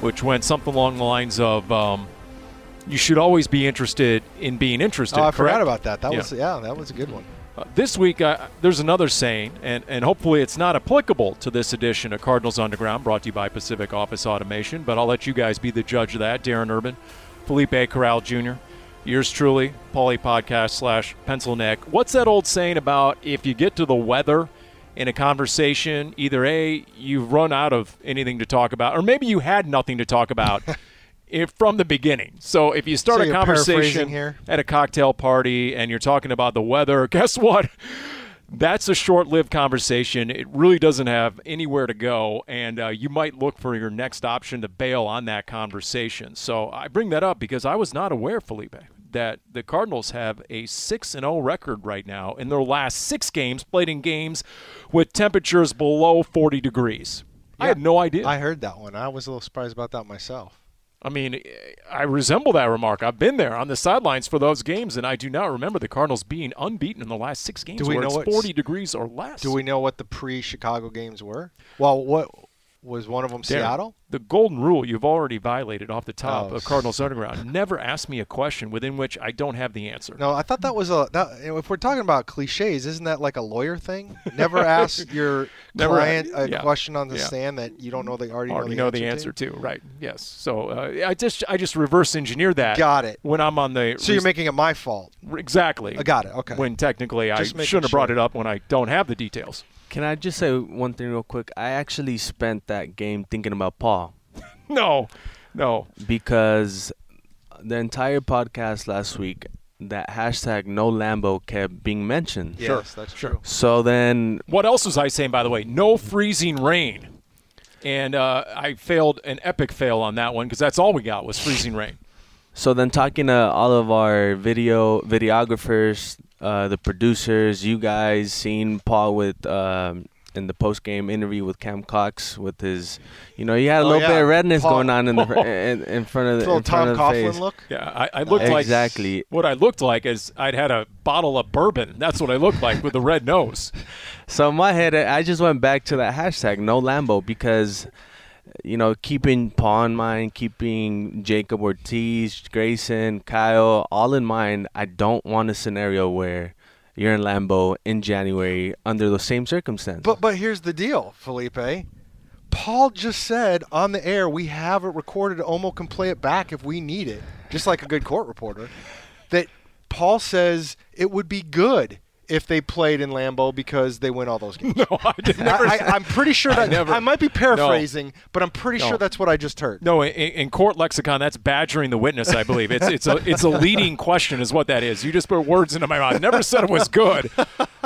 which went something along the lines of, um, "You should always be interested in being interested." Oh, I correct? forgot about that. That Yeah. was yeah, that was a good one. Uh, this week, uh, there's another saying, and, and hopefully it's not applicable to this edition of Cardinals Underground, brought to you by Pacific Office Automation, but I'll let you guys be the judge of that. Darren Urban, Felipe Corral Jr., yours truly, Paulie Podcast slash Pencil Neck. What's that old saying about if you get to the weather in a conversation, either A, you've run out of anything to talk about, or maybe you had nothing to talk about if, from the beginning. So if you start So a conversation here? at a cocktail party and you're talking about the weather, guess what? That's a short lived conversation. It really doesn't have anywhere to go, and uh, you might look for your next option to bail on that conversation. So I bring that up because I was not aware, Felipe, that the Cardinals have a 6 and 0 record right now in their last six games, played in games with temperatures below 40 degrees. I had no idea. I heard that one. I was a little surprised about that myself. I mean, I resemble that remark. I've been there on the sidelines for those games, and I do not remember the Cardinals being unbeaten in the last six games Do we where know it's 40 degrees or less. Do we know what the pre-Chicago games were? Well, what was one of them? Darren, Seattle. The golden rule you've already violated off the top Oh. of Cardinals Underground. Never ask me a question within which I don't have the answer. No, I thought that was a. That, if we're talking about cliches, isn't that like a lawyer thing? Never ask your Never- client a yeah. question on the Yeah. stand that you don't know they already, already know know the the answer, answer to. Right. Yes. So uh, I just I just reverse engineer that. Got it. When I'm on the So you're making it my fault. exactly. I got it. Okay. When technically I Just making shouldn't have brought it up when I don't have the details. Can I just say one thing real quick? I actually spent that game thinking about Paul No. No. because the entire podcast last week, that hashtag no Lambeau kept being mentioned. Yes, that's true. So then, What else was I saying, by the way? No freezing rain. And uh, I failed an epic fail on that one because that's all we got was freezing rain. so then talking to all of our video videographers, uh, the producers, you guys, seen Paul with um, in the post game interview with Cam Cox with his, you know, he had a Oh, little yeah. bit of redness Paul- going on in the in, in front of the Little in front Tom of the face. Coughlin look. Yeah, I, I looked like Exactly. What I looked like is I'd had a bottle of bourbon. That's what I looked like with the red nose. So in my head, I just went back to that hashtag, no Lambeau, because, you know, keeping Paul in mind, keeping Jacob Ortiz, Grayson, Kyle, all in mind, I don't want a scenario where you're in Lambeau in January under those same circumstances. But but here's the deal, Felipe. Paul just said on the air we have it recorded. Omo can play it back if we need it, just like a good court reporter. That Paul says it would be good if they played in Lambeau because they win all those games. No, I did never. I, I'm pretty sure that I, never- I might be paraphrasing, but I'm pretty No. sure that's what I just heard. no, in, in court lexicon, that's badgering the witness. I believe it's it's a it's a leading question, is what that is. You just put words into my mouth. I never said it was good.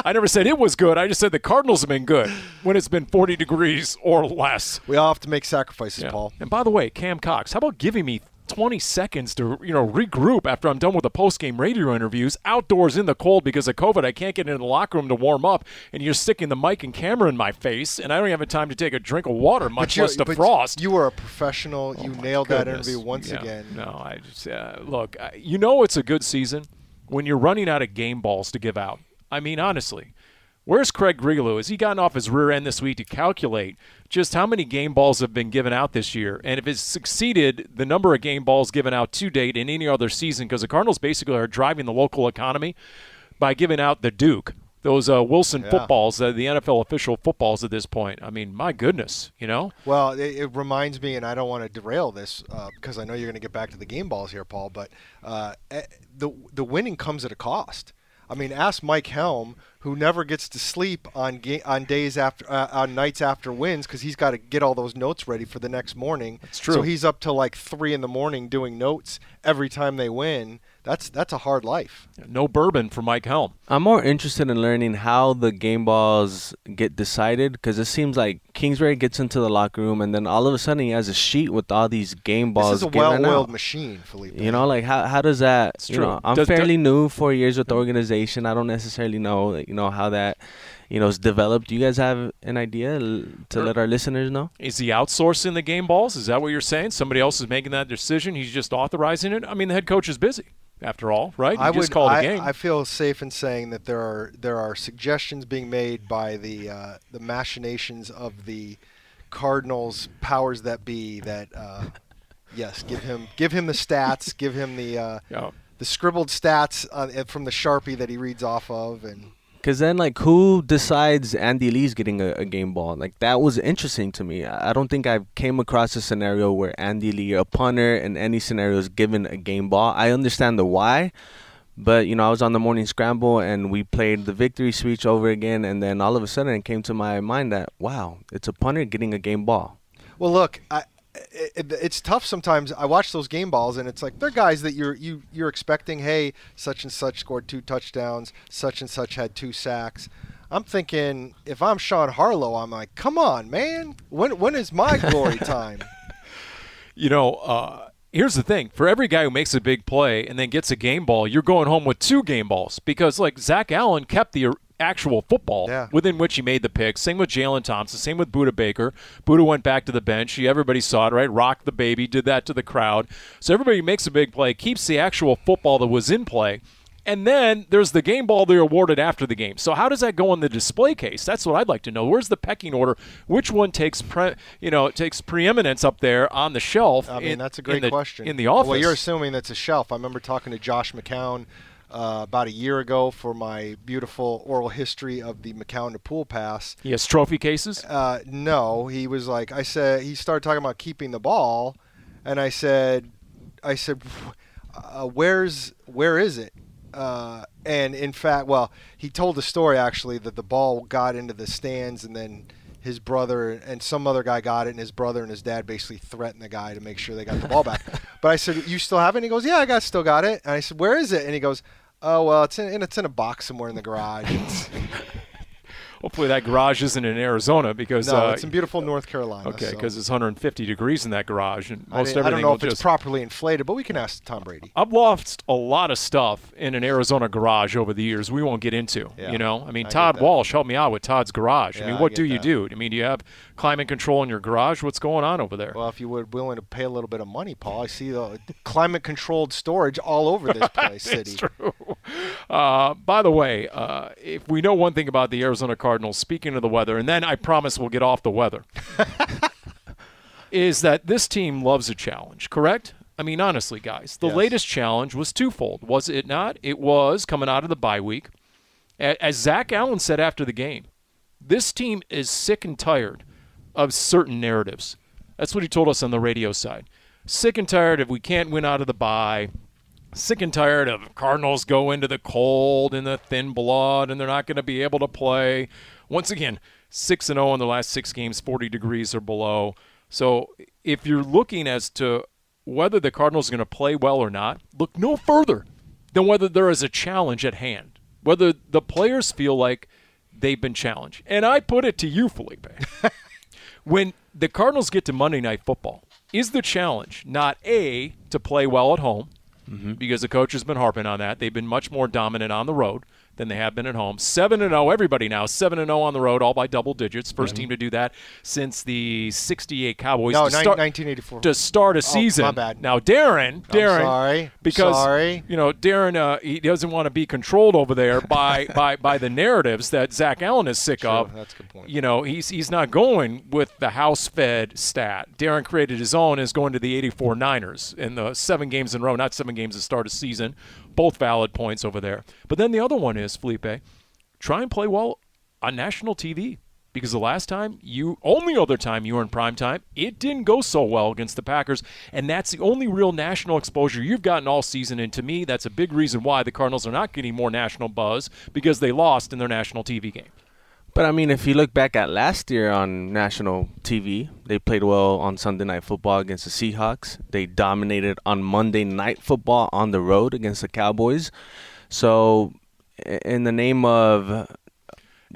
I never said it was good. I just said the Cardinals have been good when it's been 40 degrees or less. We all have to make sacrifices, Yeah. Paul. And by the way, Cam Cox, how about giving me 20 seconds to you know regroup after I'm done with the post-game radio interviews outdoors in the cold because of COVID. I can't get into the locker room to warm up, and you're sticking the mic and camera in my face, and I don't even have time to take a drink of water, much less defrost. You were a professional. you Oh, my nailed that interview once Yeah. again. No, I just uh, look. I- You know it's a good season when you're running out of game balls to give out. I mean, honestly, where's Craig Grialou? Has he gotten off his rear end this week to calculate just how many game balls have been given out this year, and if it's succeeded the number of game balls given out to date in any other season? Because the Cardinals basically are driving the local economy by giving out the Duke those uh, Wilson Yeah. footballs, uh, the NFL official footballs at this point. I mean, my goodness, you know. Well, it, it reminds me, and I don't want to derail this uh, because I know you're going to get back to the game balls here, Paul. But uh, eh, the the winning comes at a cost. I mean, ask Mike Helm, who never gets to sleep on ga- on days after uh, on nights after wins because he's got to get all those notes ready for the next morning. That's true. So he's up till like three in the morning doing notes every time they win. That's that's a hard life. No bourbon for Mike Helm. I'm more interested in learning how the game balls get decided because it seems like Kingsbury gets into the locker room and then all of a sudden he has a sheet with all these game balls. This is a well-oiled out. machine, Felipe. You know, like how how does that? It's you true. know, I'm Does- does- fairly new, four years with the organization. I don't necessarily know, you know, how that, you know, is developed. Do you guys have an idea to let our listeners know? Is he outsourcing the game balls? Is that what you're saying? Somebody else is making that decision. He's just authorizing it. I mean, the head coach is busy, after all, right? He I just would. called I. I feel safe in saying that there are there are suggestions being made by the uh, the machinations of the Cardinals powers that be. That uh, yes, give him give him the stats, give him the uh, Yeah. the scribbled stats uh, from the sharpie that he reads off of, and Because then, like, who decides Andy Lee's getting a, a game ball? Like, that was interesting to me. I I don't think I've came across a scenario where Andy Lee, a punter in any scenario, is given a game ball. I understand the why, but you know, I was on the morning scramble and we played the victory speech over again, and then all of a sudden it came to my mind that wow, it's a punter getting a game ball. Well, look, I, it, it's tough sometimes. I watch those game balls, and it's like they're guys that you're you you're expecting. Hey, such and such scored two touchdowns. Such and such had two sacks. I'm thinking if I'm Sean Harlow, I'm like, come on, man. When when is my glory time? you know, uh, here's the thing: for every guy who makes a big play and then gets a game ball, you're going home with two game balls because, like, Zach Allen kept the actual football Yeah. within which he made the pick. Same with Jalen Thompson. Same with Budda Baker. Budda went back to the bench. He, everybody saw it, right? Rocked the baby, did that to the crowd. So everybody makes a big play, keeps the actual football that was in play. And then there's the game ball they're awarded after the game. So how does that go in the display case? That's what I'd like to know. Where's the pecking order? Which one takes pre, you know takes preeminence up there on the shelf? I mean, in- that's a in great the- question. in the office. Well, you're assuming that's a shelf. I remember talking to Josh McCown uh, about a year ago for my beautiful oral history of the McCown to Poole pass. he has trophy cases. Uh, no, he was like, I said, he started talking about keeping the ball, and I said, I said, uh, where's, where is it? Uh, and in fact, well, he told the story actually that the ball got into the stands, and then his brother and some other guy got it, and his brother and his dad basically threatened the guy to make sure they got the ball back. but I said, you still have it? And he goes, yeah, I got still got it. And I said, where is it? And he goes, oh well, it's in, it's in a box somewhere in the garage. Hopefully that garage isn't in Arizona because no, uh, it's in beautiful North Carolina. okay, so. because it's 150 degrees in that garage, and I, most didn't- I don't know if it's properly inflated, but we can ask Tom Brady. I've lost a lot of stuff in an Arizona garage over the years. We won't get into. Yeah, you know, I mean, I Todd. Walsh helped me out with Todd's garage. I mean, what get do you that. do? I mean, do you have climate control in your garage? What's going on over there? Well, if you were willing to pay a little bit of money, Paul, I see the climate-controlled storage all over this place, city. It's true. Uh, by the way, uh, if we know one thing about the Arizona Cardinals, speaking of the weather, and then I promise we'll get off the weather, is that this team loves a challenge, correct? I mean, honestly, guys, the Yes. latest challenge was twofold, was it not? It was coming out of the bye week. As Zach Allen said after the game, this team is sick and tired of certain narratives. That's what he told us on the radio side. Sick and tired of we can't win out of the bye. Sick and tired of Cardinals go into the cold and the thin blood and they're not going to be able to play. Once again, 6 and 0 in the last 6 games, 40 degrees or below. So, if you're looking as to whether the Cardinals are going to play well or not, look no further than whether there is a challenge at hand. Whether the players feel like they've been challenged. And I put it to you, Felipe. when the Cardinals get to Monday Night Football, is the challenge not A, to play well at home, Mm-hmm. because the coach has been harping on that. They've been much more dominant on the road than they have been at home. 7 and 0 everybody now, 7 and 0 on the road all by double digits. 1st team to do that since the 68 Cowboys No, to start, 1984. to start a Oh, season. my bad. Now Darren, Darren sorry. because Sorry. you know Darren uh, he doesn't want to be controlled over there by by by the narratives that Zach Allen is sick True, of. that's a good point. You know, he's he's not going with the house fed stat. Darren created his own is going to the 84 Niners in the seven games in a row, not seven games to start a season. Both valid points over there. But then the other one is Felipe. try and play well on national TV. Because the last time you, only other time you were in prime time, it didn't go so well against the Packers, and that's the only real national exposure you've gotten all season. And to me, that's a big reason why the Cardinals are not getting more national buzz because they lost in their national TV game. But I mean, if you look back at last year on national TV, they played well on Sunday Night Football against the Seahawks. They dominated on Monday Night Football on the road against the Cowboys. So, in the name of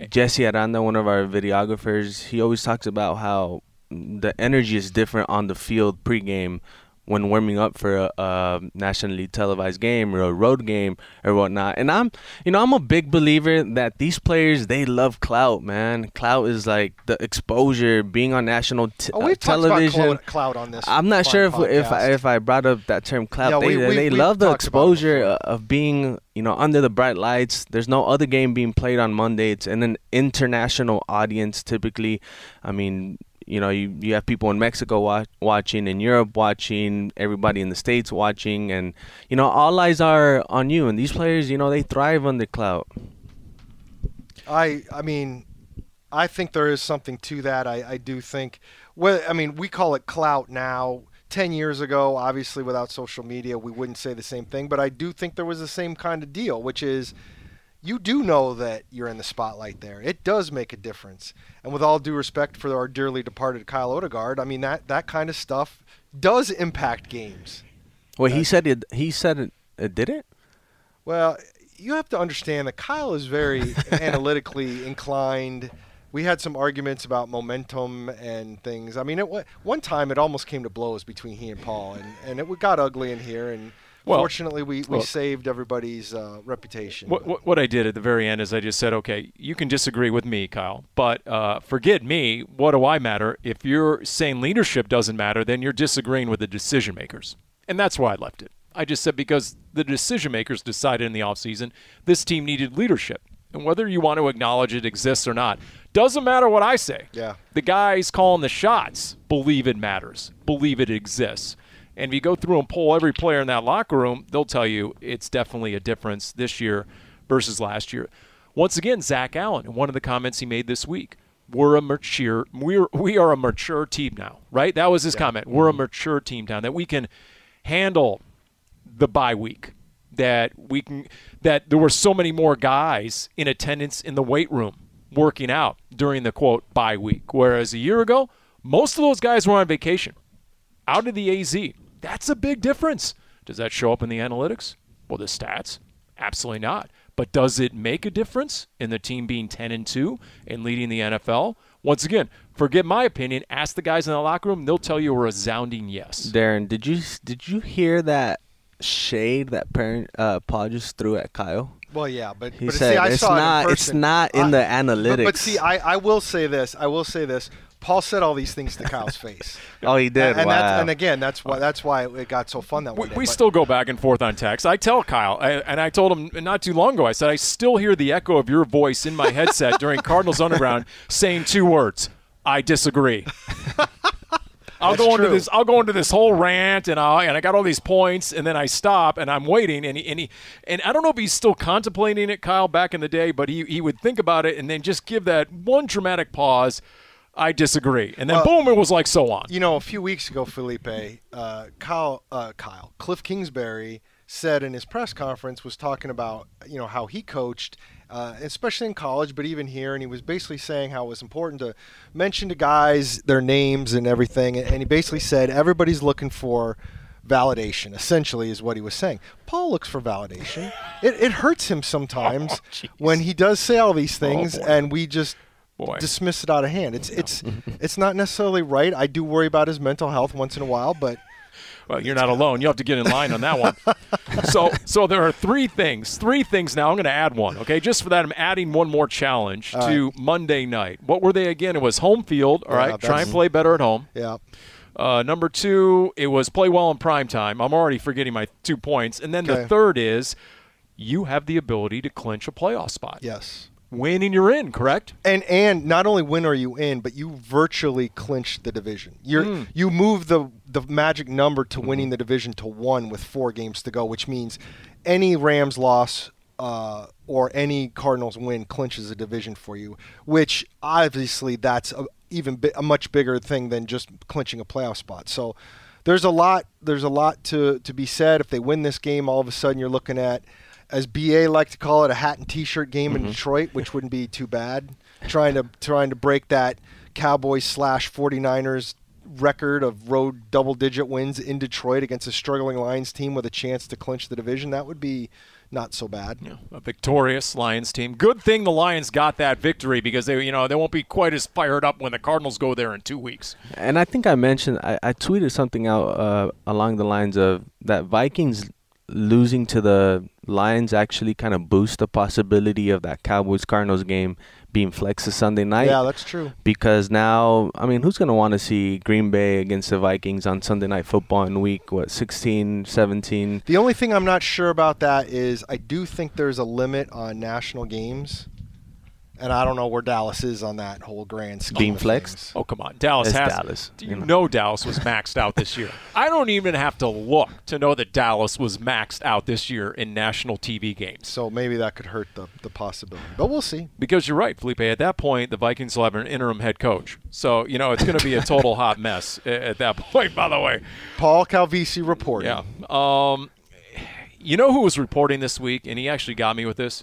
Jesse Aranda, one of our videographers, he always talks about how the energy is different on the field pregame when warming up for a, a, nationally televised game or a road game or whatnot. And I'm, you know, I'm a big believer that these players they love clout, man. Clout is like the exposure, being on national t- oh, we've uh, television. About clout on this. I'm not sure if podcast. if I, if I brought up that term clout. Yeah, they we- we- they love the talked about it exposure of being, you know, under the bright lights. There's no other game being played on Monday. It's in an international audience typically. I mean, you know, you, you have people in Mexico wa- watching, in Europe watching, everybody in the States watching, and, you know, all eyes are on you. And these players, you know, they thrive on the clout. I I mean, I think there is something to that. I, I do think. Well, I mean, we call it clout now. Ten years ago, obviously, without social media, we wouldn't say the same thing. But I do think there was the same kind of deal, which is you do know that you're in the spotlight there. It does make a difference. And with all due respect for our dearly departed Kyle Odegaard, I mean that that kind of stuff does impact games. Well, he said it. He said it. It did it. Well, you have to understand that Kyle is very analytically inclined. We had some arguments about momentum and things. I mean, it one time it almost came to blows between he and Paul, and, and it got ugly in here. And Well, fortunately, we, we well- saved everybody's uh, reputation. What, what, what I did at the very end is I just said, okay, you can disagree with me, Kyle, but uh, forget me. What do I matter? If you're saying leadership doesn't matter, then you're disagreeing with the decision makers. And that's why I left it. I just said because the decision makers decided in the offseason this team needed leadership. And whether you want to acknowledge it exists or not, doesn't matter what I say. Yeah. The guys calling the shots believe it matters, believe it exists. And if you go through and poll every player in that locker room, they'll tell you it's definitely a difference this year versus last year. Once again, Zach Allen, in one of the comments he made this week, we're a mature we're we are a mature team now, right? That was his comment. We're a mature team now that we can handle the bye week. That we can that there were so many more guys in attendance in the weight room working out during the quote bye week. Whereas a year ago, most of those guys were on vacation out of the AZ. That's a big difference. Does that show up in the analytics? Well, the stats? Absolutely not. But does it make a difference in the team being 10 and 2 and leading the NFL? Once again, forget my opinion. Ask the guys in the locker room; they'll tell you a resounding yes. Darren, did you did you hear that shade that parent uh, Paul just threw at Kyle? well, yeah, but, He but said see, I it's saw it in not- it's not in I- the but- analytics. But, see, I, I will say this. I will say this. Paul said all these things to Kyle's face. Oh, he did. And, wow. that's, and again, that's why that's why it got so fun that We, day. we But- still go back and forth on text. I tell Kyle, I, and I told him not too long ago. I said I still hear the echo of your voice in my headset during Cardinals Underground, saying two words: "I disagree." I'll That's go into true. this. I'll go into this whole rant, and I and I got all these points, and then I stop, and I'm waiting, and he, and he, and I don't know if he's still contemplating it, Kyle, back in the day, but he he would think about it, and then just give that one dramatic pause. I disagree, and then Well, boom, it was like so on. You know, a few weeks ago, Felipe, uh, Kyle, uh, Kyle, Cliff Kingsbury said in his press conference was talking about you know how he coached, uh, especially in college, but even here, and he was basically saying how it was important to mention to guys their names and everything, and he basically said everybody's looking for validation. Essentially, is what he was saying. Paul looks for validation. it, it hurts him sometimes Oh, when he does say all these things, boy. and we just Boy. dismiss it out of hand. It's it's it's not necessarily right. I do worry about his mental health once in a while, but Well, you're not alone. You have to get in line on that one. so, so there are three things. Three things now. I'm going to add one. Okay, just for that, I'm adding one more challenge to Monday night. What were they again? It was home field. All Yeah, right, try and play better at home. yeah. Uh, number two, it was play well in prime time. I'm already forgetting my two points. And then the third is you have the ability to clinch a playoff spot. Yes. Win and you're in. Correct. And and not only win are you in, but you virtually clinched the division. You're Hmm. you move the the magic number to Mm-hmm. winning the division to one with four games to go, which means any Rams loss uh, or any Cardinals win clinches a division for you, which obviously that's a, even bi- a much bigger thing than just clinching a playoff spot. So there's a lot there's a lot to to be said. If they win this game, all of a sudden you're looking at, as BA like to call it, a hat and T-shirt game in Detroit, which wouldn't be too bad. Trying to trying to break that Cowboys slash 49ers record of road double digit wins in Detroit against a struggling Lions team with a chance to clinch the division. That would be not so bad. Yeah, a victorious Lions team. Good thing the Lions got that victory because they, you know, they won't be quite as fired up when the Cardinals go there in two weeks. And I think I mentioned I, I tweeted something out uh, along the lines of that Vikings losing to the Lions actually kind of boost the possibility of that Cowboys Cardinals game being flexed to Sunday night. Yeah, that's true. because now I mean who's going to want to see Green Bay against the Vikings on Sunday night football in week what 16 17 The only thing I'm not sure about that is I do think there's a limit on national games. And I don't know where Dallas is on that whole grand scheme. Being of flexed? things. Oh come on, Dallas It's has. Dallas, Do you you know. know Dallas was maxed out this year? I don't even have to look to know that Dallas was maxed out this year in national TV games. So maybe that could hurt the, the possibility. But we'll see. Because you're right, Felipe. At that point, the Vikings will have an interim head coach. So you know it's going to be a total hot mess at that point. By the way, Paul Calvisi reporting. Yeah. Um, you know who was reporting this week, and he actually got me with this?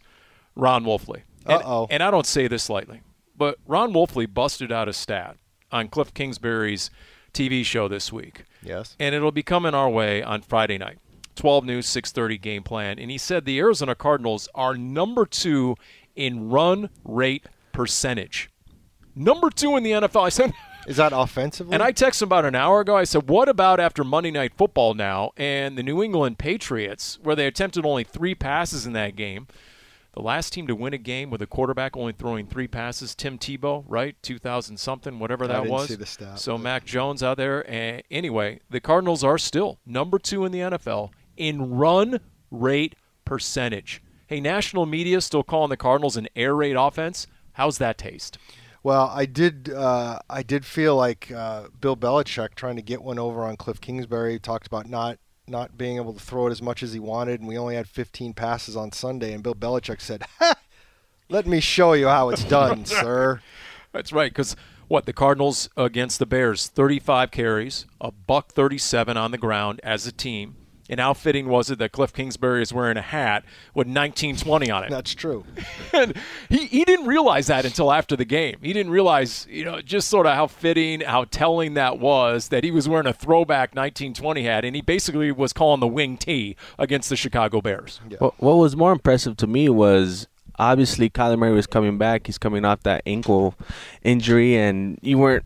Ron Wolfley. And, Uh-oh. and I don't say this lightly, but Ron Wolfley busted out a stat on Cliff Kingsbury's TV show this week, Yes. and it'll be coming our way on Friday night. 12 news, 6:30 game plan, and he said the Arizona Cardinals are number two in run rate percentage. Number two in the NFL. I said. Is that offensively? And I texted him about an hour ago. I said, "What about after Monday Night Football now and the New England Patriots, where they attempted only three passes in that game? The last team to win a game with a quarterback only throwing three passes, Tim Tebow, right, 2000 something, whatever that didn't was. see the stat, so but- Mac Jones out there. And anyway, the Cardinals are still number two in the NFL in run rate percentage. Hey, national media still calling the Cardinals an air raid offense. How's that taste? Well, I did. Uh, I did feel like uh, Bill Belichick trying to get one over on Cliff Kingsbury talked about not not being able to throw it as much as he wanted, and we only had 15 passes on Sunday. And Bill Belichick said, ha, "Let me show you how it's done, sir." That's right, because what the Cardinals against the Bears, 35 carries, a buck 37 on the ground as a team. And how fitting was it that Cliff Kingsbury is wearing a hat with 1920 on it? That's true. and he, he didn't realize that until after the game. He didn't realize, you know, just sort of how fitting, how telling that was that he was wearing a throwback 1920 hat, and he basically was calling the wing T against the Chicago Bears. What, what was more impressive to me was obviously Kyler Murray was coming back. He's coming off that ankle injury, and you weren't.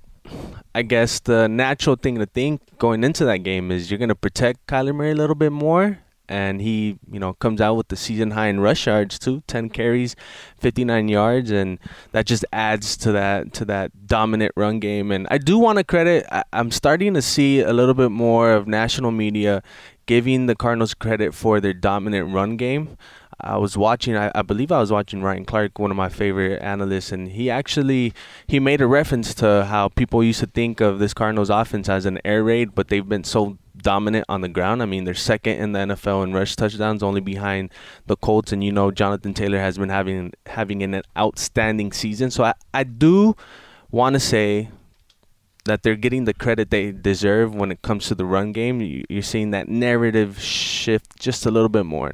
I guess the natural thing to think going into that game is you're going to protect Kyler Murray a little bit more. And he, you know, comes out with the season high in rush yards too, 10 carries, 59 yards, and that just adds to that to that dominant run game. And I do want to credit. I, I'm starting to see a little bit more of national media giving the Cardinals credit for their dominant run game. I was watching I, I believe I was watching Ryan Clark, one of my favorite analysts, and he actually he made a reference to how people used to think of this Cardinals offense as an air raid, but they've been so dominant on the ground. I mean, they're second in the NFL in rush touchdowns, only behind the Colts, and you know Jonathan Taylor has been having having an outstanding season. So I, I do want to say that they're getting the credit they deserve when it comes to the run game. You- You're seeing that narrative shift just a little bit more.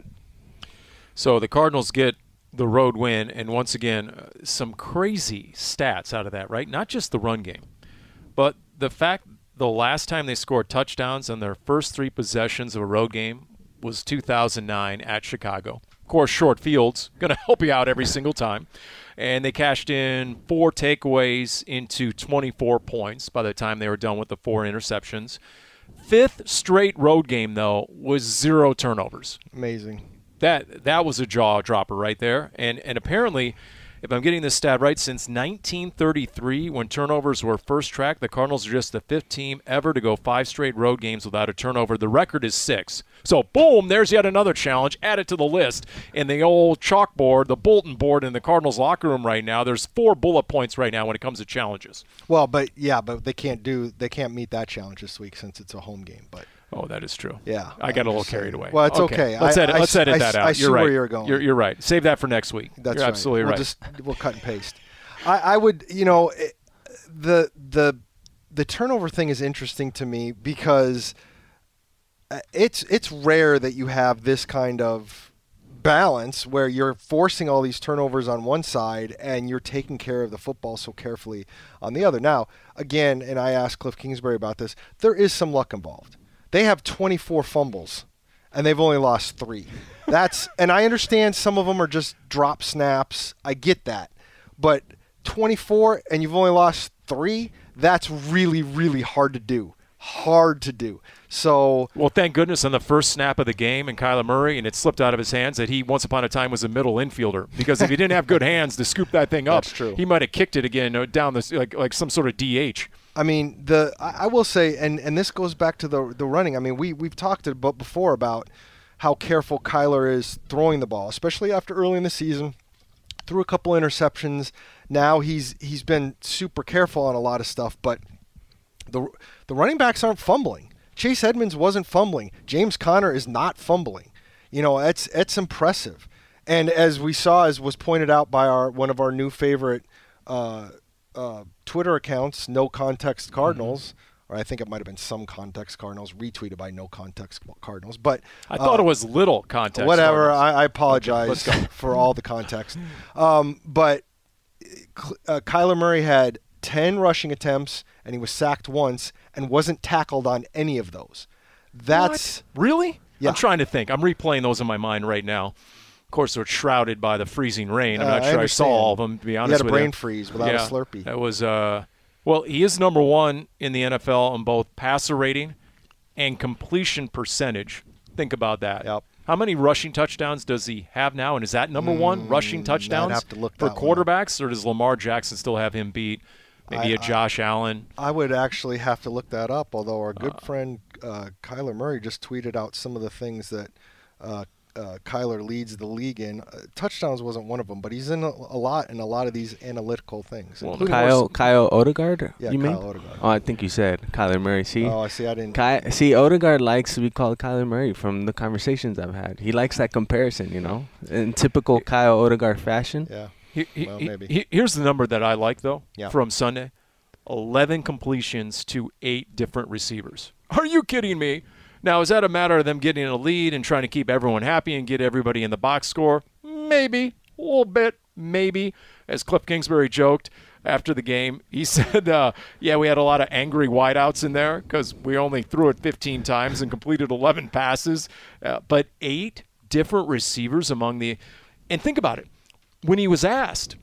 So the Cardinals get the road win, and once again, uh, some crazy stats out of that, right? Not just the run game, but the fact the last time they scored touchdowns on their first three possessions of a road game was 2009 at Chicago. Of course, short fields going to help you out every single time. And they cashed in four takeaways into 24 points by the time they were done with the four interceptions. Fifth straight road game, though, was zero turnovers Amazing. That that was a jaw dropper right there. And and apparently, if I'm getting this stat right, since 1933, when turnovers were first tracked, the Cardinals are just the fifth team ever to go five straight road games without a turnover. The record is six. So boom, there's yet another challenge added to the list. In the old chalkboard, the bulletin board in the Cardinals locker room right now, there's four bullet points right now when it comes to challenges. Well, but yeah, but they can't do they can't meet that challenge this week since it's a home game. But Oh, that is true. Yeah, I got a little carried away. Well, it's okay. Let's I- edit, I let's edit I that out. I you're see right. where you're going. You're, you're right. Save that for next week. That's you're right. absolutely we'll right. Just we'll cut and paste. I, I would, you know, it, the the the turnover thing is interesting to me because uh, it's it's rare that you have this kind of balance where you're forcing all these turnovers on one side and you're taking care of the football so carefully on the other. Now, again, and I asked Cliff Kingsbury about this, there is some luck involved. They have 24 fumbles and they've only lost 3. That's and I understand some of them are just drop snaps. I get that. But 24 and you've only lost 3, that's really really hard to do. Hard to do. So Well, thank goodness on the first snap of the game and Kyler Murray, and it slipped out of his hands that he once upon a time was a middle infielder. Because if he didn't have good hands to scoop that thing up, he might have kicked it again uh, down this like like some sort of DH. I mean, the I will say, and, and this goes back to the the running. I mean, we we've talked about before about how careful Kyler is throwing the ball, especially after early in the season. Threw a couple interceptions. Now he's he's been super careful on a lot of stuff, but the the running backs aren't fumbling. Chase Edmonds wasn't fumbling. James Conner is not fumbling. You know, it's it's impressive. And as we saw, as was pointed out by our one of our new favorite uh, uh, Twitter accounts, No Context Cardinals, or I think it might have been some Context Cardinals, retweeted by No Context Cardinals. But I thought uh, it was little context. whatever. I, I apologize for all the context. Um, but uh, Kyler Murray had 10 rushing attempts and he was sacked once and wasn't tackled on any of those. That's What? really. Yeah. I'm trying to think. I'm replaying those in my mind right now. Of course, they're shrouded by the freezing rain. I'm Uh, not I sure I saw all of them. To be honest he honest had a with brain you. freeze without yeah, a Slurpee. That was uh, well, he is number one in the NFL on both passer rating and completion percentage. Think about that. Yep. How many rushing touchdowns does he have now? And is that number one rushing touchdowns Mm, have to look for that one up. quarterbacks, or does Lamar Jackson still have him beat? Maybe I- a Josh Allen. I would actually have to look that up. Although our good Uh. friend uh, Kyler Murray just tweeted out some of the things that uh, uh, Kyler leads the league in. Uh, touchdowns wasn't one of them, but he's in a, a lot in a lot of these analytical things. Well, including Kyle more- Kyle Odegaard. Yeah, you mean? Odegaard. Oh, I think you said Kyler Murray. See, Oh, I see. I didn't. Ky- see, Odegaard likes to be called Kyler Murray from the conversations I've had. He likes that comparison, you know, in typical Kyle Odegaard fashion. Yeah. He- he- Well, he- maybe. he- here's the number that I like though Yeah. from Sunday: eleven completions to eight different receivers. Are you kidding me? Now is that a matter of them getting a lead and trying to keep everyone happy and get everybody in the box score? Maybe a little bit, maybe. As Cliff Kingsbury joked after the game, he said, uh, "Yeah, we had a lot of angry wideouts in there because we only threw it 15 times and completed 11 passes, uh, but eight different receivers among the." And think about it when he was asked,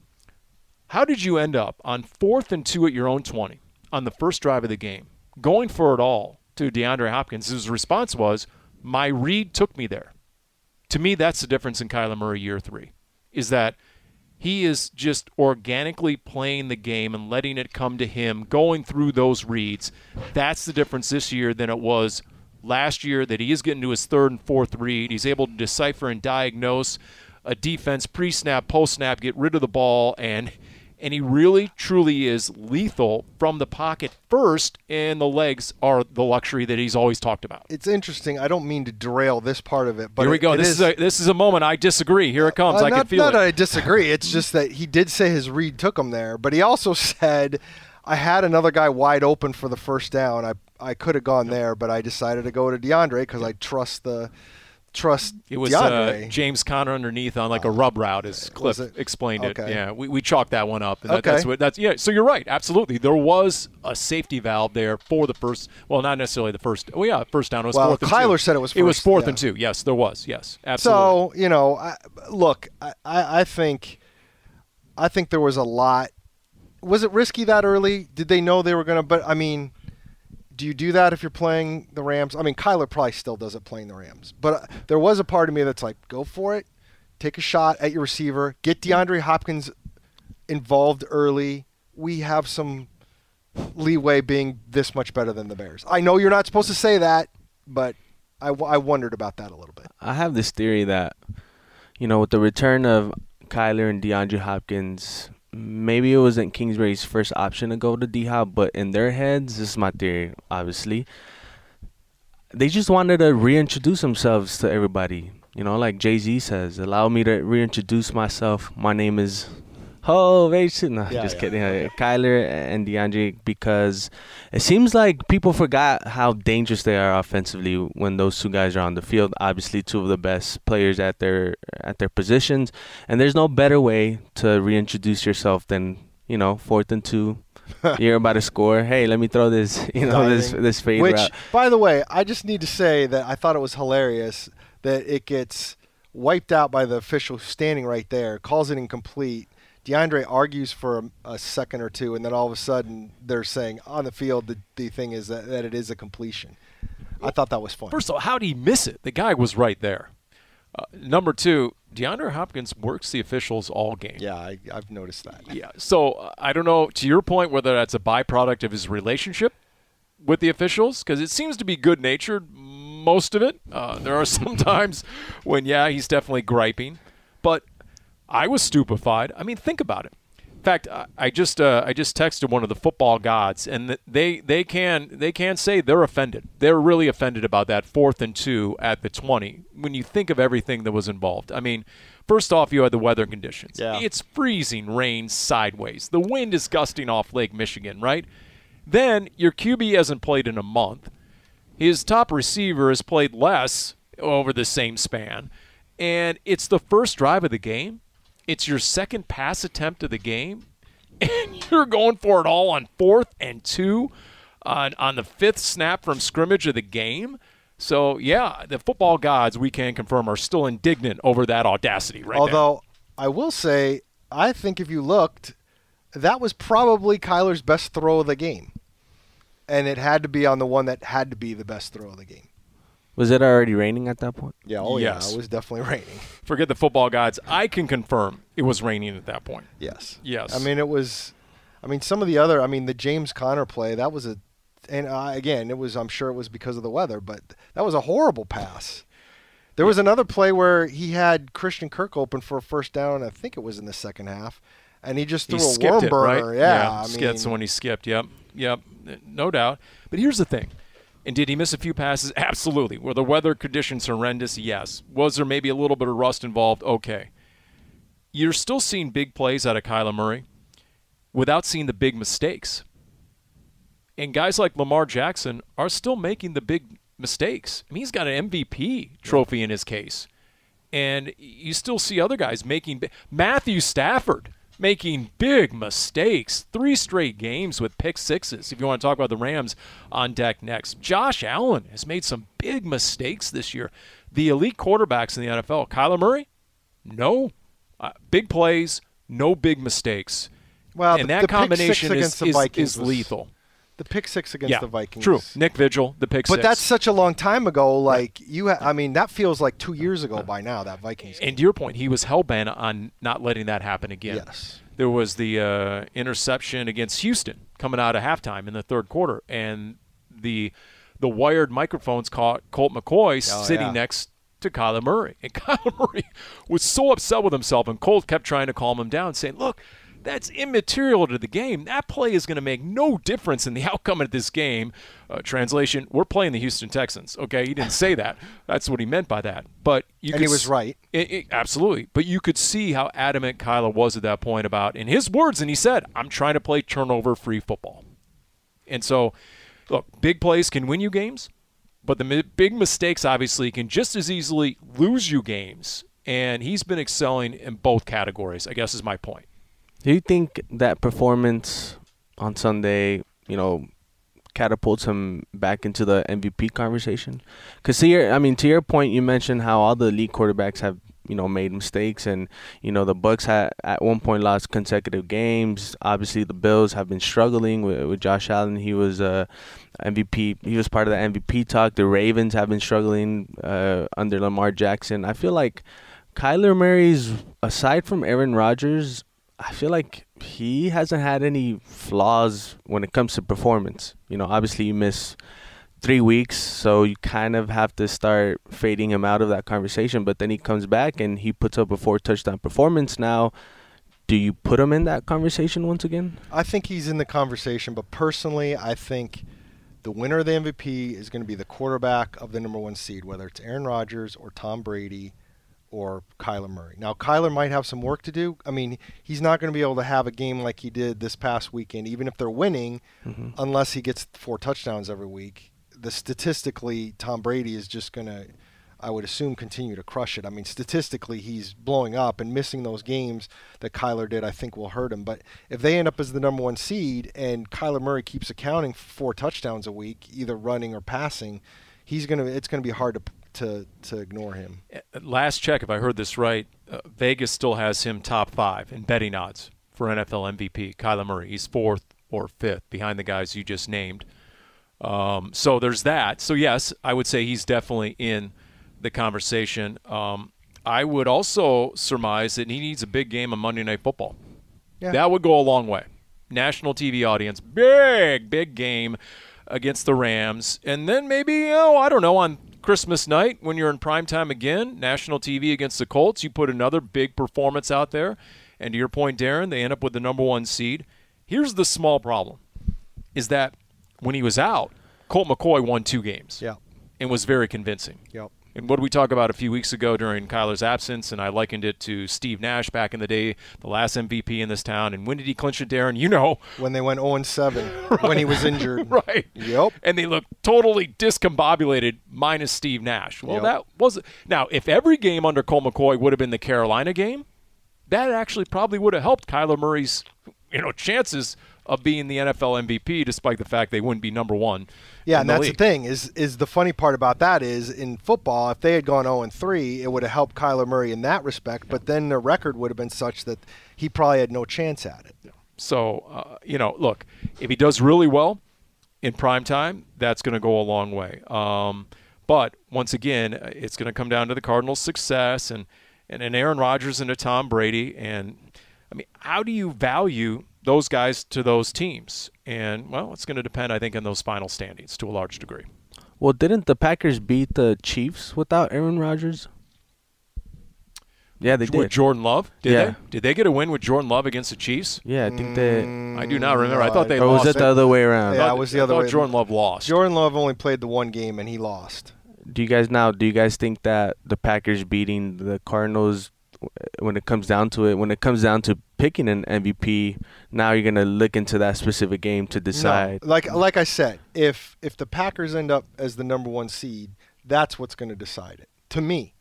How did you end up on fourth and two at your own 20 on the first drive of the game, going for it all to DeAndre Hopkins? His response was, My read took me there. To me, that's the difference in Kyler Murray year three, is that he is just organically playing the game and letting it come to him, going through those reads. That's the difference this year than it was last year, that he is getting to his third and fourth read. He's able to decipher and diagnose a defense pre snap, post snap, get rid of the ball, and and he really truly is lethal from the pocket first, and the legs are the luxury that he's always talked about. It's interesting. I don't mean to derail this part of it, but Here we go. it this is, a this is a moment I disagree. Here it comes. Uh, I not, can feel not it. that I disagree. It's just that he did say his read took him there, but he also said, "I had another guy wide open for the first down. I I could have gone there, but I decided to go to DeAndre because I trust the trust It was uh, James Conner underneath on like a rub route, as Cliff it? explained it. Yeah, we, we chalked that one up. And that, Okay. That's what that's yeah. So you're right, absolutely. There was a safety valve there for the first. Well, not necessarily the first. Well, yeah, first down. It was Well, fourth and Kyler said it was It was fourth yeah. and two. Yes, there was. Yes, absolutely. So you know, I, look, I, I I think, I think there was a lot. Was it risky that early? Did they know they were gonna? But I mean, do you do that if you're playing the Rams? I mean, Kyler probably still does it playing the Rams, but uh, there was a part of me that's like, go for it, take a shot at your receiver, get DeAndre Hopkins involved early. We have some leeway being this much better than the Bears. I know you're not supposed to say that, but I, w- I wondered about that a little bit. I have this theory that, you know, with the return of Kyler and DeAndre Hopkins, maybe it wasn't Kingsbury's first option to go to D Hop, but in their heads, this is my theory, obviously. they just wanted to reintroduce themselves to everybody. You know, like Jay Z says, allow me to reintroduce myself. My name is Ho very soon. No, Yeah, just yeah. kidding. Uh, Kyler and DeAndre because it seems like people forgot how dangerous they are offensively when those two guys are on the field. Obviously, two of the best players at their at their positions, and there's no better way to reintroduce yourself than you know fourth and two. You're about to score. Hey, let me throw this. You know this this fade Which, route. by the way, I just need to say that I thought it was hilarious that it gets wiped out by the official standing right there, calls it incomplete. DeAndre argues for a, a second or two, and then all of a sudden they're saying on the field the, the thing is that, that it is a completion. I thought that was fun. First of all, how did he miss it? The guy was right there. Uh, number two, DeAndre Hopkins works the officials all game. yeah, I, I've noticed that. Yeah. So uh, I don't know, to your point, whether that's a byproduct of his relationship with the officials, because it seems to be good natured, most of it. Uh, there are some times when, yeah, he's definitely griping. But I was stupefied. I mean, think about it. In fact, I- just uh, I just texted one of the football gods, and they they can they can say they're offended. They're really offended about that fourth and two at the twenty. When you think of everything that was involved, I mean, first off, you had the weather conditions. Yeah. It's freezing rain sideways. The wind is gusting off Lake Michigan, right? Then your QB hasn't played in a month. His top receiver has played less over the same span. And it's the first drive of the game. It's your second pass attempt of the game. And you're going for it all on fourth and two on, on the fifth snap from scrimmage of the game. So, yeah, the football gods, we can confirm, are still indignant over that audacity right now. Although I will say, I think if you looked, that was probably Kyler's best throw of the game, and it had to be on the one that had to be the best throw of the game. Was it already raining at that point? Yeah, oh Yes. yeah, it was definitely raining. Forget the football gods. I can confirm it was raining at that point. Yes. Yes. I mean, it was. I mean, some of the other. I mean, the James Conner play that was a, and uh, again, it was. I'm sure it was because of the weather, but that was a horrible pass. There was another play where he had Christian Kirk open for a first down. I think it was in the second half, and he just threw he a skipped worm it, burner. right? Yeah, I skipped mean, when he skipped. Yep, yep, no doubt. But here's the thing: and did he miss a few passes? Absolutely. Were the weather conditions horrendous? Yes. Was there maybe a little bit of rust involved? Okay. You're still seeing big plays out of Kyler Murray without seeing the big mistakes. And guys like Lamar Jackson are still making the big mistakes. I mean, he's got an MVP trophy in his case. And you still see other guys making Matthew Stafford making big mistakes. Three straight games with pick sixes. If you want to talk about the Rams on deck next, Josh Allen has made some big mistakes this year. The elite quarterbacks in the NFL, Kyler Murray, no uh, big plays, no big mistakes. Well, and the- that the combination is, against the is, is lethal. The pick six against yeah, the Vikings. true. Nick Vigil, the pick But six. that's such a long time ago. Like you, ha- I mean, that feels like two years ago by now. That Vikings. game. And to your point, he was hell bent on not letting that happen again. Yes. There was the uh, interception against Houston coming out of halftime in the third quarter, and the the wired microphones caught Colt McCoy Oh, sitting yeah. next to Kyler Murray, and Kyler Murray was so upset with himself, and Colt kept trying to calm him down, saying, "Look." That's immaterial to the game. That play is going to make no difference in the outcome of this game. Uh, translation: We're playing the Houston Texans. Okay, he didn't say that. That's what he meant by that. But you And could he was right. it, it- absolutely. But you could see how adamant Kyler was at that point about, in his words, and he said, I'm trying to play turnover free football. And so, look, big plays can win you games, but the mi- big mistakes obviously can just as easily lose you games. And he's been excelling in both categories, I guess is my point. Do you think that performance on Sunday, you know, catapults him back into the MVP conversation? Because to your, I mean, to your point, you mentioned how all the elite quarterbacks have, you know, made mistakes, and you know the Bucs had at one point lost consecutive games. Obviously, the Bills have been struggling with, with Josh Allen. He was uh, MVP. He was part of the MVP talk. The Ravens have been struggling uh, under Lamar Jackson. I feel like Kyler Murray's aside from Aaron Rodgers, I feel like he hasn't had any flaws when it comes to performance. You know, obviously you miss three weeks, so you kind of have to start fading him out of that conversation. But then he comes back and he puts up a four touchdown performance. Now, do you put him in that conversation once again? I think he's in the conversation, but personally, I think the winner of the MVP is going to be the quarterback of the number one seed, whether it's Aaron Rodgers or Tom Brady or Kyler Murray. Now, Kyler might have some work to do. I mean, he's not going to be able to have a game like he did this past weekend, even if they're winning, Mm-hmm. unless he gets four touchdowns every week. The statistically, Tom Brady is just going to, I would assume, continue to crush it. I mean, statistically, he's blowing up and missing those games that Kyler did. I think will hurt him. But if they end up as the number one seed and Kyler Murray keeps accounting for four touchdowns a week, either running or passing, he's gonna. It's gonna be hard to to to ignore him. Last check, if I heard this right, uh, Vegas still has him top five in betting odds for NFL MVP. Kyler Murray, he's fourth or fifth behind the guys you just named. Um, so there's that. So yes, I would say he's definitely in the conversation. Um, I would also surmise that he needs a big game on Monday Night Football. Yeah. That would go a long way. National TV audience, big, big game against the Rams. And then maybe, oh, I don't know, on Christmas night when you're in prime time again, national TV against the Colts, you put another big performance out there. And to your point, Darren, they end up with the number one seed. Here's the small problem is that when he was out, Colt McCoy won two games Yeah. and was very convincing. Yep. And what did we talk about a few weeks ago during Kyler's absence? And I likened it to Steve Nash back in the day, the last MVP in this town. And when did he clinch it, Darren? You know. When they went 0 7 when he was injured. Right. Yep. And they looked totally discombobulated, minus Steve Nash. Well, Yep. that was now. If every game under Colt McCoy would have been the Carolina game, that actually probably would have helped Kyler Murray's, you know, chances of being the NFL MVP, despite the fact they wouldn't be number one. Yeah, and the that's league. the thing is is the funny part about that is in football, if they had gone 0 and 3, it would have helped Kyler Murray in that respect. But then their record would have been such that he probably had no chance at it. So, uh, you know, look, if he does really well in prime time, that's going to go a long way. Um, but once again, uh, it's going to come down to the Cardinals' success and, and an Aaron Rodgers and a Tom Brady. And, I mean, how do you value those guys to those teams? And, well, it's going to depend, I think, on those final standings to a large degree. Well, didn't the Packers beat the Chiefs without Aaron Rodgers? Yeah, they With did. With Jordan Love, did Yeah. they? Did they get a win with Jordan Love against the Chiefs? Yeah, I think they. Mm, I do not remember. I thought they Or was it the other way around? Yeah, I it was the I other thought way. Jordan Love lost. Jordan Love only played the one game and he lost. Do you guys now? Do you guys think that the Packers beating the Cardinals, when it comes down to it, when it comes down to picking an MVP, now you're gonna look into that specific game to decide? No, like like I said, if if the Packers end up as the number one seed, that's what's going to decide it. To me,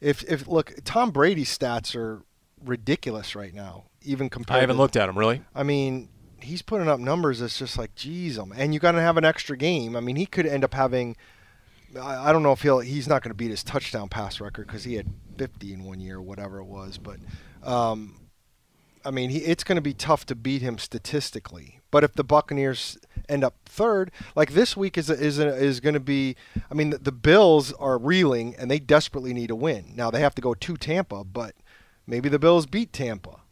if if look, Tom Brady's stats are ridiculous right now, even compared. I haven't to, looked at him, really. I mean, he's putting up numbers that's just like, geez, um, and you got to have an extra game. I mean, he could end up having. I, I don't know if he'll. He's not going to beat his touchdown pass record because he had 50 in one year, or whatever it was. But, um, I mean, he, it's going to be tough to beat him statistically. But if the Buccaneers end up third, like this week is is is going to be. I mean, the, the Bills are reeling and they desperately need a win. Now they have to go to Tampa, but maybe the Bills beat Tampa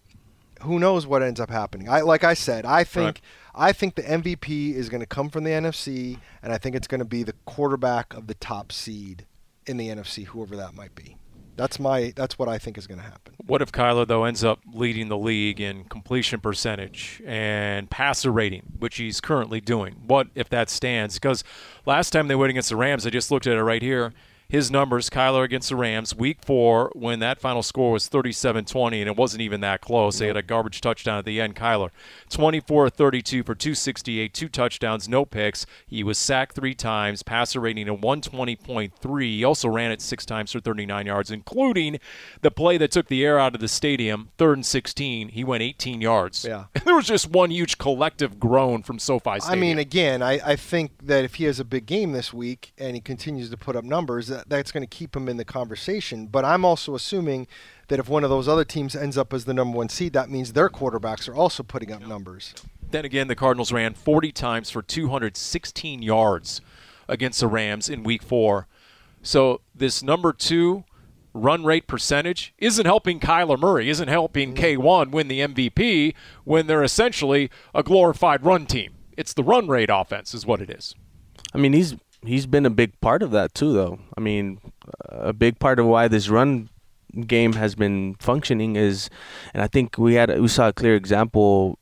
who knows what ends up happening. I like I said, I think Right. I think the MVP is going to come from the NFC, and I think it's going to be the quarterback of the top seed in the NFC, whoever that might be. That's my that's what I think is going to happen. What if Kyler though ends up leading the league in completion percentage and passer rating, which he's currently doing? What if that stands? Because last time they went against the Rams, I just looked at it right here. His numbers, Kyler against the Rams, week four, when that final score was 37 20, and it wasn't even that close. They had a garbage touchdown at the end. Kyler, 24 32 for 268, two touchdowns, no picks. He was sacked three times, passer rating of 120.3. He also ran it six times for 39 yards, including the play that took the air out of the stadium, third and 16. He went 18 yards. Yeah. there was just one huge collective groan from SoFi Stadium. I mean, again, I, I think that if he has a big game this week and he continues to put up numbers, that, that's going to keep him in the conversation. But I'm also assuming that if one of those other teams ends up as the number one seed, that means their quarterbacks are also putting up numbers. Then again, the Cardinals ran 40 times for 216 yards against the Rams in week four. So this number two run rate percentage isn't helping Kyler Murray, isn't helping mm. K1 win the MVP when they're essentially a glorified run team. It's the run rate offense, is what it is. I mean, he's he's been a big part of that too, though. I mean, a big part of why this run game has been functioning is, and I think we had we saw a clear example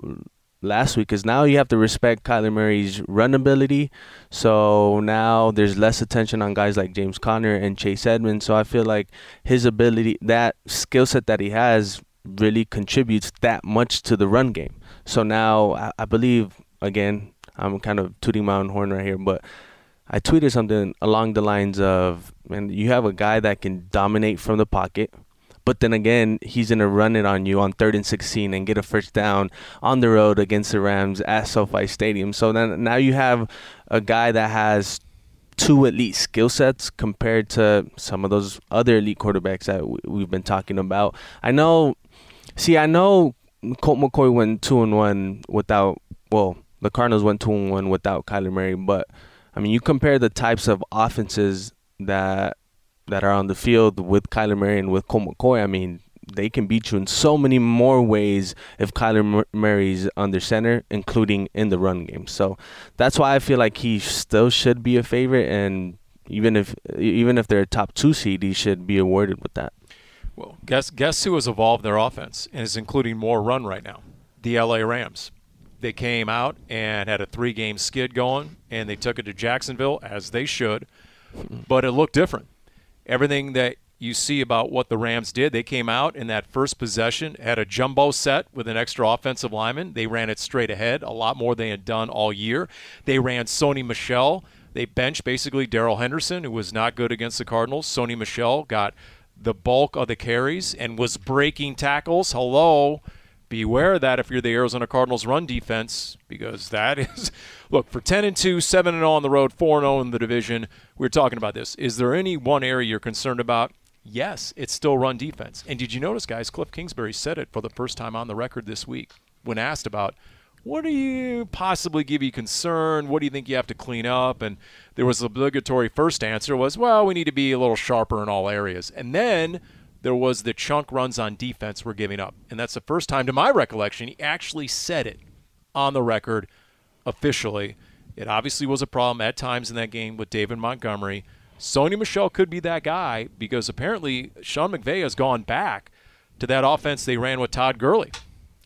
last week is now you have to respect Kyler Murray's run ability. So now there's less attention on guys like James Conner and Chase Edmonds. So I feel like his ability, that skill set that he has, really contributes that much to the run game. So now I, I believe again, I'm kind of tooting my own horn right here, but I tweeted something along the lines of, "Man, you have a guy that can dominate from the pocket." But then again, he's gonna run it on you on third and sixteen and get a first down on the road against the Rams at SoFi Stadium. So then now you have a guy that has two elite skill sets compared to some of those other elite quarterbacks that we've been talking about. I know. See, I know Colt McCoy went two and one without. Well, the Cardinals went two and one without Kyler Murray, but I mean, you compare the types of offenses that that are on the field with Kyler Murray and with Colt McCoy, I mean, they can beat you in so many more ways if Kyler Murray's under center, including in the run game. So that's why I feel like he still should be a favorite, and even if even if they're a top two seed, he should be awarded with that. Well, guess guess who has evolved their offense and is including more run right now? The LA Rams. They came out and had a three-game skid going, and they took it to Jacksonville as they should, but it looked different everything that you see about what the Rams did. They came out in that first possession, had a jumbo set with an extra offensive lineman. They ran it straight ahead, a lot more than they had done all year. They ran Sony Michel. They benched basically Darrell Henderson, who was not good against the Cardinals. Sony Michel got the bulk of the carries and was breaking tackles. Hello beware of that if you're the Arizona Cardinals run defense because that is look for 10 and 2, 7 and 0 on the road, 4 and 0 in the division. We are talking about this. Is there any one area you're concerned about? Yes, it's still run defense. And did you notice guys, Cliff Kingsbury said it for the first time on the record this week when asked about what do you possibly give you concern? What do you think you have to clean up? And there was obligatory first answer was, well, we need to be a little sharper in all areas. And then there was the chunk runs on defense we're giving up. And that's the first time, to my recollection, he actually said it on the record officially. It obviously was a problem at times in that game with David Montgomery. Sony Michel could be that guy because apparently Sean McVay has gone back to that offense they ran with Todd Gurley.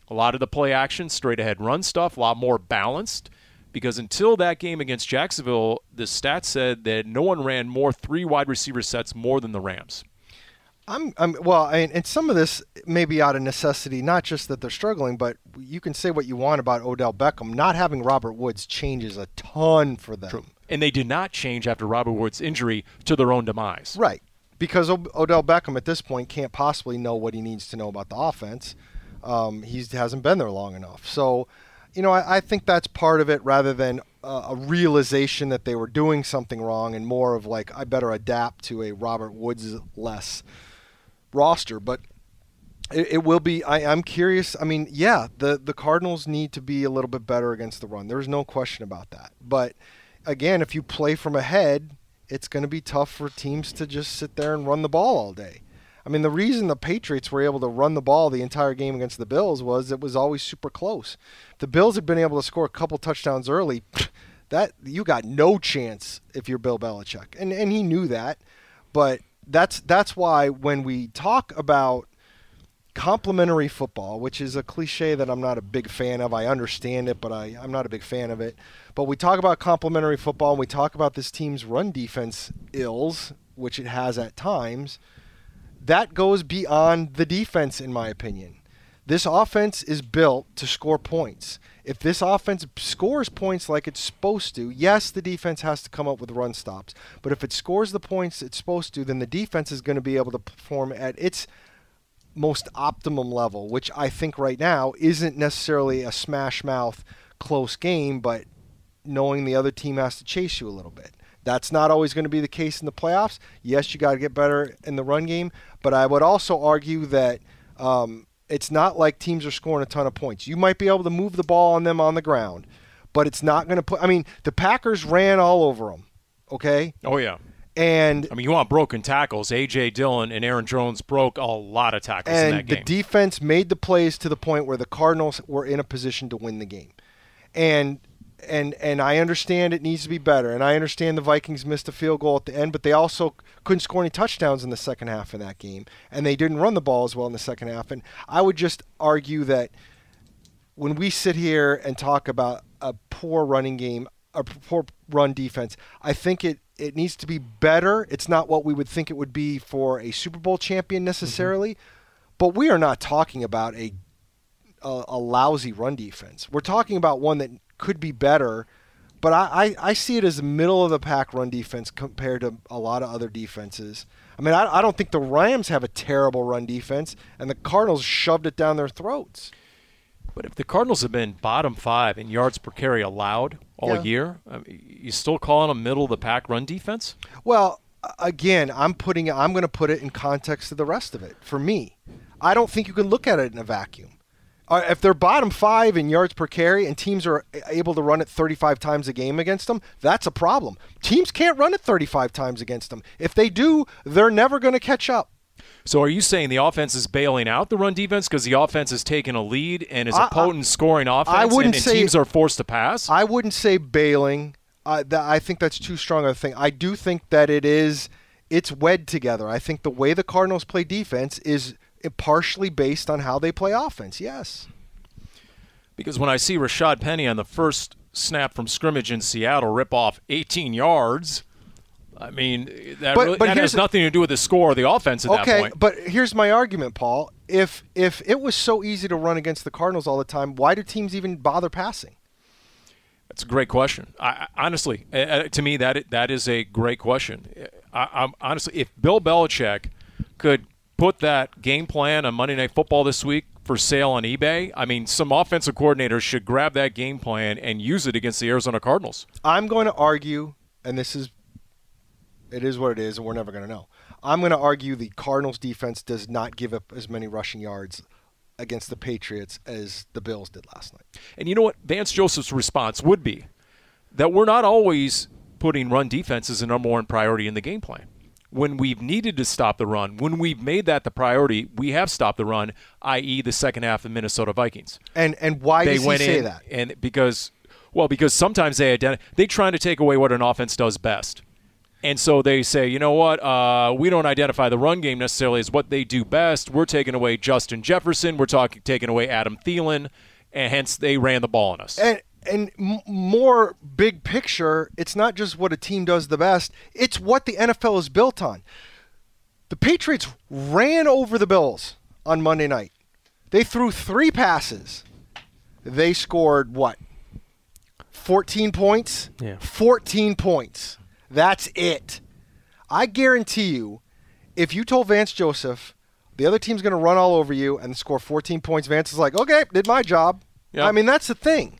A lot of the play action, straight ahead run stuff, a lot more balanced. Because until that game against Jacksonville, the stats said that no one ran more three wide receiver sets more than the Rams. I'm, I'm well, I, and some of this may be out of necessity, not just that they're struggling, but you can say what you want about Odell Beckham. Not having Robert Woods changes a ton for them. True. And they did not change after Robert Woods' injury to their own demise. Right. Because o- Odell Beckham at this point can't possibly know what he needs to know about the offense. Um, he hasn't been there long enough. So, you know, I, I think that's part of it rather than uh, a realization that they were doing something wrong and more of like, I better adapt to a Robert Woods less roster, but it, it will be. I, am curious. I mean, yeah, the the Cardinals need to be a little bit better against the run. There's no question about that. But again, if you play from ahead, it's going to be tough for teams to just sit there and run the ball all day. I mean, the reason the Patriots were able to run the ball the entire game against the Bills was it was always super close. the Bills had been able to score a couple touchdowns early. That you got no chance if you're Bill Belichick, and and he knew that. But that's that's why when we talk about complementary football, which is a cliche that I'm not a big fan of. I understand it, but I, I'm not a big fan of it. But we talk about complementary football and we talk about this team's run defense ills, which it has at times. That goes beyond the defense, in my opinion. This offense is built to score points if this offense scores points like it's supposed to, yes, the defense has to come up with run stops. But if it scores the points it's supposed to, then the defense is going to be able to perform at its most optimum level, which I think right now isn't necessarily a smash mouth close game, but knowing the other team has to chase you a little bit. That's not always going to be the case in the playoffs. Yes, you got to get better in the run game, but I would also argue that um, it's not like teams are scoring a ton of points. You might be able to move the ball on them on the ground, but it's not going to put. I mean, the Packers ran all over them. Okay. Oh yeah. And I mean, you want broken tackles. AJ Dillon and Aaron Jones broke a lot of tackles in that game. And the defense made the plays to the point where the Cardinals were in a position to win the game. And and and I understand it needs to be better, and I understand the Vikings missed a field goal at the end, but they also couldn't score any touchdowns in the second half of that game, and they didn't run the ball as well in the second half. And I would just argue that when we sit here and talk about a poor running game, a poor run defense, I think it it needs to be better. It's not what we would think it would be for a Super Bowl champion mm-hmm. necessarily, but we are not talking about a, a a lousy run defense. We're talking about one that could be better. But I, I, I see it as a middle of the pack run defense compared to a lot of other defenses. I mean, I, I don't think the Rams have a terrible run defense, and the Cardinals shoved it down their throats. But if the Cardinals have been bottom five in yards per carry allowed all Yeah. year, I mean, you still calling them middle of the pack run defense? Well, again, I'm putting I'm going to put it in context of the rest of it. For me, I don't think you can look at it in a vacuum. Uh, if they're bottom five in yards per carry and teams are able to run it 35 times a game against them, that's a problem. Teams can't run it 35 times against them. If they do, they're never going to catch up. So are you saying the offense is bailing out the run defense because the offense has taken a lead and is a I- I- potent scoring offense I wouldn't and, and say- teams are forced to pass? I wouldn't say bailing. Uh, that, I think that's too strong of a thing. I do think that it is. It's wed together. I think the way the Cardinals play defense is partially based on how they play offense. Yes. Because when I see Rashad Penny on the first snap from scrimmage in Seattle rip off 18 yards, I mean that, But- really, but that has nothing to do with the score or the offense at that point. okay, but here's my argument, Paul. If if it was so easy to run against the Cardinals all the time, why do teams even bother passing? That's a great question. I, honestly, to me, that that is a great question. I, I'm honestly, if Bill Belichick could put that game plan on Monday Night Football this week for sale on eBay, I mean, some offensive coordinators should grab that game plan and use it against the Arizona Cardinals. I'm going to argue, and this is, it is what it is, and we're never going to know. I'm going to argue the Cardinals defense does not give up as many rushing yards against the Patriots as the Bills did last night. And you know what? Vance Joseph's response would be that we're not always putting run defense as a number one priority in the game plan. When we've needed to stop the run, when we've made that the priority, we have stopped the run, i.e., the second half of the Minnesota Vikings. And and why they does he went say that? and because well because sometimes they identi- they trying to take away what an offense does best and so they say you know what uh, we don't identify the run game necessarily as what they do best we're taking away justin jefferson we're talking taking away adam Thielen, and hence they ran the ball on us And and m- more big picture, it's not just what a team does the best; it's what the NFL is built on. The Patriots ran over the Bills on Monday night. They threw three passes. They scored what? 14 points? Yeah. 14 points. That's it. I guarantee you, if you told Vance Joseph the other team's going to run all over you and score 14 points, Vance is like, okay, did my job. Yeah. I mean, that's the thing.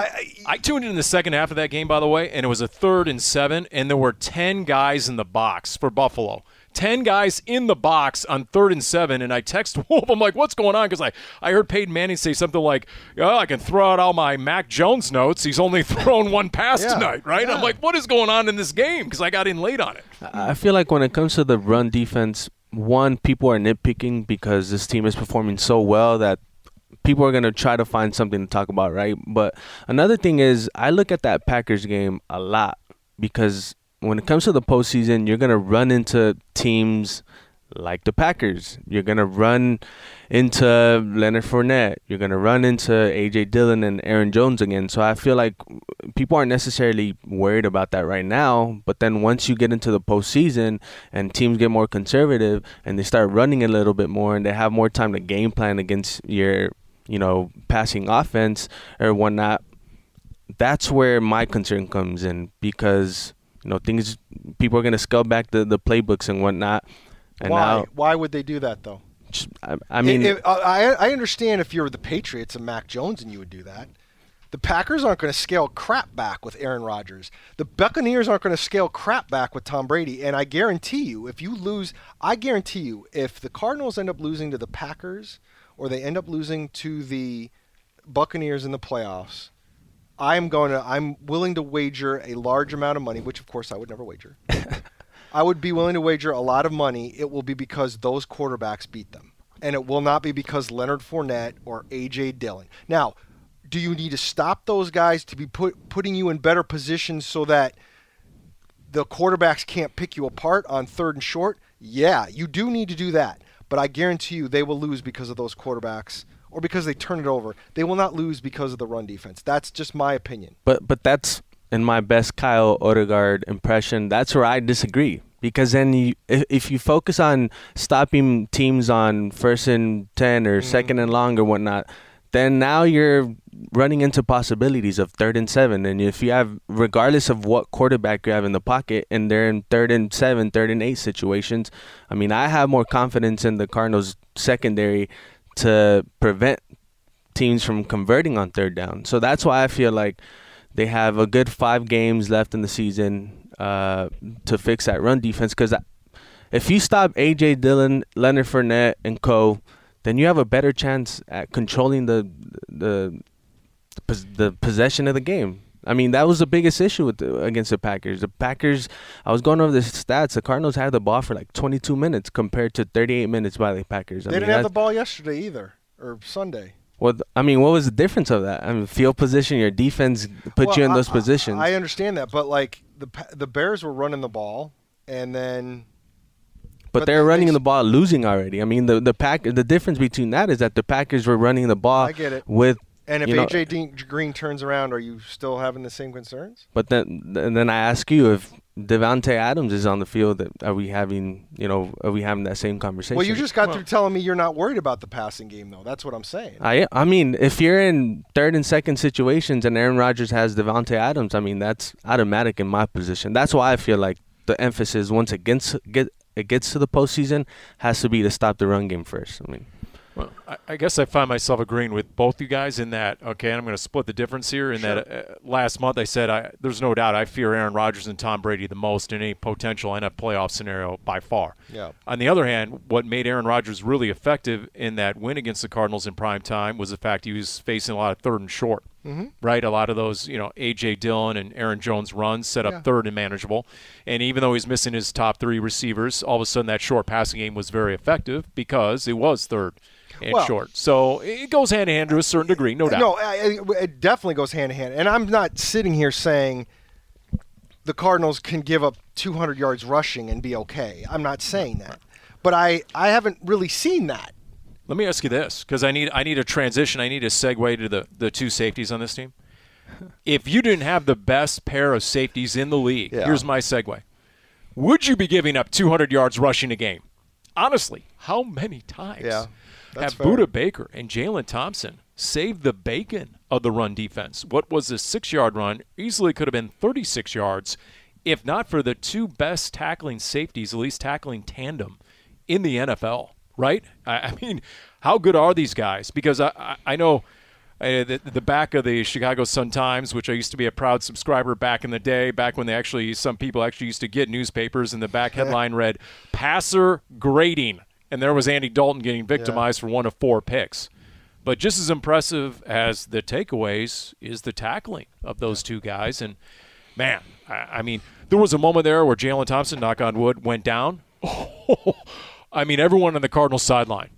I, I, I tuned in the second half of that game, by the way, and it was a third and seven, and there were 10 guys in the box for Buffalo. 10 guys in the box on third and seven, and I text Wolf. I'm like, what's going on? Because I, I heard Peyton Manning say something like, oh, I can throw out all my Mac Jones notes. He's only thrown one pass Yeah, tonight, right? I'm like, what is going on in this game? Because I got in late on it. I feel like when it comes to the run defense, one, people are nitpicking because this team is performing so well that people are going to try to find something to talk about, right? But another thing is, I look at that Packers game a lot because when it comes to the postseason, you're going to run into teams like the Packers. You're going to run into Leonard Fournette. You're going to run into A.J. Dillon and Aaron Jones again. So I feel like people aren't necessarily worried about that right now. But then once you get into the postseason and teams get more conservative and they start running a little bit more and they have more time to game plan against your, you know, passing offense or whatnot, that's where my concern comes in because you know things people are going to scale back the, the playbooks and whatnot. And why? now, why would they do that though? just- I, I mean, If- uh, I, I understand if you're the Patriots and Mac Jones and you would do that. The Packers aren't going to scale crap back with Aaron Rodgers. The Buccaneers aren't going to scale crap back with Tom Brady. And I guarantee you, if you lose, I guarantee you, if the Cardinals end up losing to the Packers or they end up losing to the Buccaneers in the playoffs, I'm going to, I'm willing to wager a large amount of money, which of course I would never wager. I would be willing to wager a lot of money. It will be because those quarterbacks beat them, and it will not be because Leonard Fournette or AJ Dillon. Now, do you need to stop those guys to be put putting you in better positions so that the quarterbacks can't pick you apart on third and short? Yeah, you do need to do that. But I guarantee you they will lose because of those quarterbacks or because they turn it over. They will not lose because of the run defense. That's just my opinion. But but that's in my best Kyle Odegard impression. That's where I disagree because then you, if, if you focus on stopping teams on first and ten or mm-hmm. second and long or whatnot, then now you're running into possibilities of third and seven. And if you have, regardless of what quarterback you have in the pocket, and they're in third and seven, third and eight situations, I mean, I have more confidence in the Cardinals secondary to prevent teams from converting on third down. So that's why I feel like they have a good five games left in the season uh, to fix that run defense. Because if you stop AJ Dillon, Leonard Fournette, and Co., then you have a better chance at controlling the the the, possession of the game. I mean, that was the biggest issue with the, against the Packers. The Packers, I was going over the stats. The Cardinals had the ball for like 22 minutes compared to 38 minutes by the Packers. I They mean, didn't have the ball yesterday either, or Sunday. What I mean, what was the difference of that? I mean, field position, your defense put Well, you in I- those positions. I understand that, but like the the Bears were running the ball, and then but, but they're they- running they- the ball losing already. I mean, the the pack the difference between that is that the Packers were running the ball I get it. with and if you know, AJ Dean- Green turns around, are you still having the same concerns? But then, and then I ask you if Davante Adams is on the field. that- Are we having, you know, are we having that same conversation? Well, you just got through telling me you're not worried about the passing game, though. That's what I'm saying. I, I mean, if you're in third and second situations and Aaron Rodgers has Davante Adams, I mean, that's automatic in my position. That's why I feel like the emphasis once against get it gets to the postseason has to be to stop the run game first. I mean, Well, I, I guess I find myself agreeing with both you guys in that. Okay, and I'm going to split the difference here. In that, uh, last month I said I, there's no doubt I fear Aaron Rodgers and Tom Brady the most in any potential NFL playoff scenario by far. Yeah. On the other hand, what made Aaron Rodgers really effective in that win against the Cardinals in prime time was the fact he was facing a lot of third and short. Mm-hmm. Right, a lot of those, you know, AJ Dillon and Aaron Jones runs set up Yeah. third and manageable. And even though he's missing his top three receivers, all of a sudden that short passing game was very effective because it was third and Well- short. So it goes hand in hand to a certain degree, no doubt. No, it definitely goes hand in hand. And I'm not sitting here saying the Cardinals can give up 200 yards rushing and be okay. I'm not saying that. But I, I haven't really seen that. Let me ask you this, because I need I need a transition. I need a segue to the, the two safeties on this team. If you didn't have the best pair of safeties in the league, Yeah. here's my segue. Would you be giving up 200 yards rushing a game? Honestly, how many times Yeah, have fair. Budda Baker and Jalen Thompson saved the bacon of the run defense? What was a six yard run easily could have been 36 yards if not for the two best tackling safeties, at least tackling tandem in the NFL, right? I, I mean, how good are these guys? Because I, I, know uh, the, the back of the Chicago Sun Times, which I used to be a proud subscriber back in the day, back when they actually some people actually used to get newspapers, and the back headline read "Passer Grading," and there was Andy Dalton getting victimized for one of four picks. But just as impressive as the takeaways is the tackling of those two guys, and man, I, I mean, there was a moment there where Jalen Thompson, knock on wood, went down. I mean, everyone on the Cardinals sideline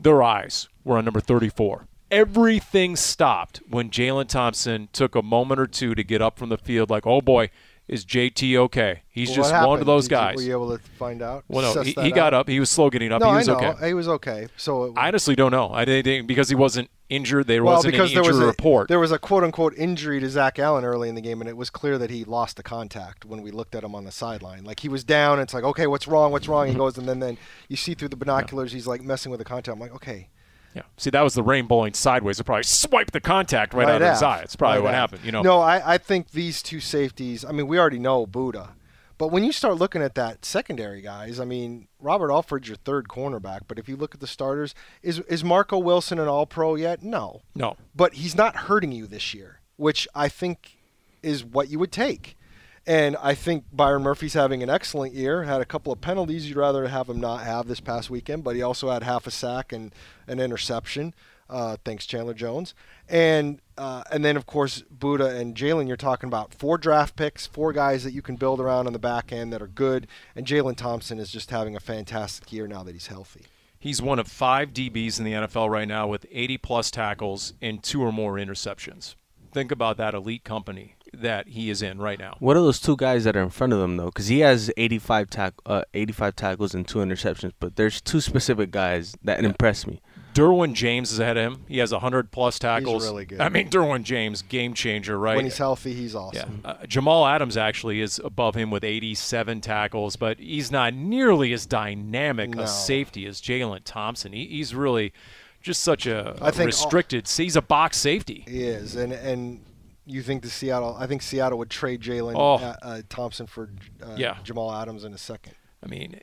their eyes were on number 34. Everything stopped when Jalen Thompson took a moment or two to get up from the field, like, oh boy, is JT okay? He's just one of those Did you- guys. were you able to find out? well, no, he, he got out? up. He was slow getting up. No, he was I know. okay. He was okay. So I honestly don't know. I didn't because he wasn't injured. There well, wasn't because any there was a report. there was a quote unquote injury to Zach Allen early in the game, and it was clear that he lost the contact when we looked at him on the sideline. Like he was down. It's like, okay, what's wrong? What's wrong? He mm-hmm. goes, and then then you see through the binoculars, he's like messing with the contact. I'm like, okay, yeah. See, that was the rain bowling sideways. It probably swiped the contact right, out of his eye. It's probably Right what out. happened. You know. No, I, I think these two safeties. I mean, we already know Budda, but when you start looking at that secondary guys, I mean, Robert Alford's your third cornerback. But if you look at the starters, is is Marco Wilson an All Pro yet? No, No. but he's not hurting you this year, which I think is what you would take. And I think Byron Murphy's having an excellent year. Had a couple of penalties you'd rather have him not have this past weekend, but he also had half a sack and an interception. Uh, thanks, Chandler Jones. And uh, and then of course Budda and Jalen. You're talking about four draft picks, four guys that you can build around on the back end that are good. And Jalen Thompson is just having a fantastic year now that he's healthy. He's one of five DBs in the NFL right now with 80 plus tackles and two or more interceptions. Think about that elite company that he is in right now. what are those two guys that are in front of him though? Because he has 85 tack, uh, 85 tackles and two interceptions, but there's two specific guys that impress me. Derwin James is ahead of him. He has 100 plus tackles. really good. I mean, Derwin James, game changer, right? When he's healthy, he's yeah. awesome. Uh, Jamal Adams actually is above him with 87 tackles, but he's not nearly as dynamic No. a safety as Jalen Thompson. He, he's really just such a, I think all- restricted. he's a box safety. He is, and and you think the Seattle? I think Seattle would trade Jalen Oh. uh, uh, Thompson for uh, Yeah. Jamal Adams in a second. I mean,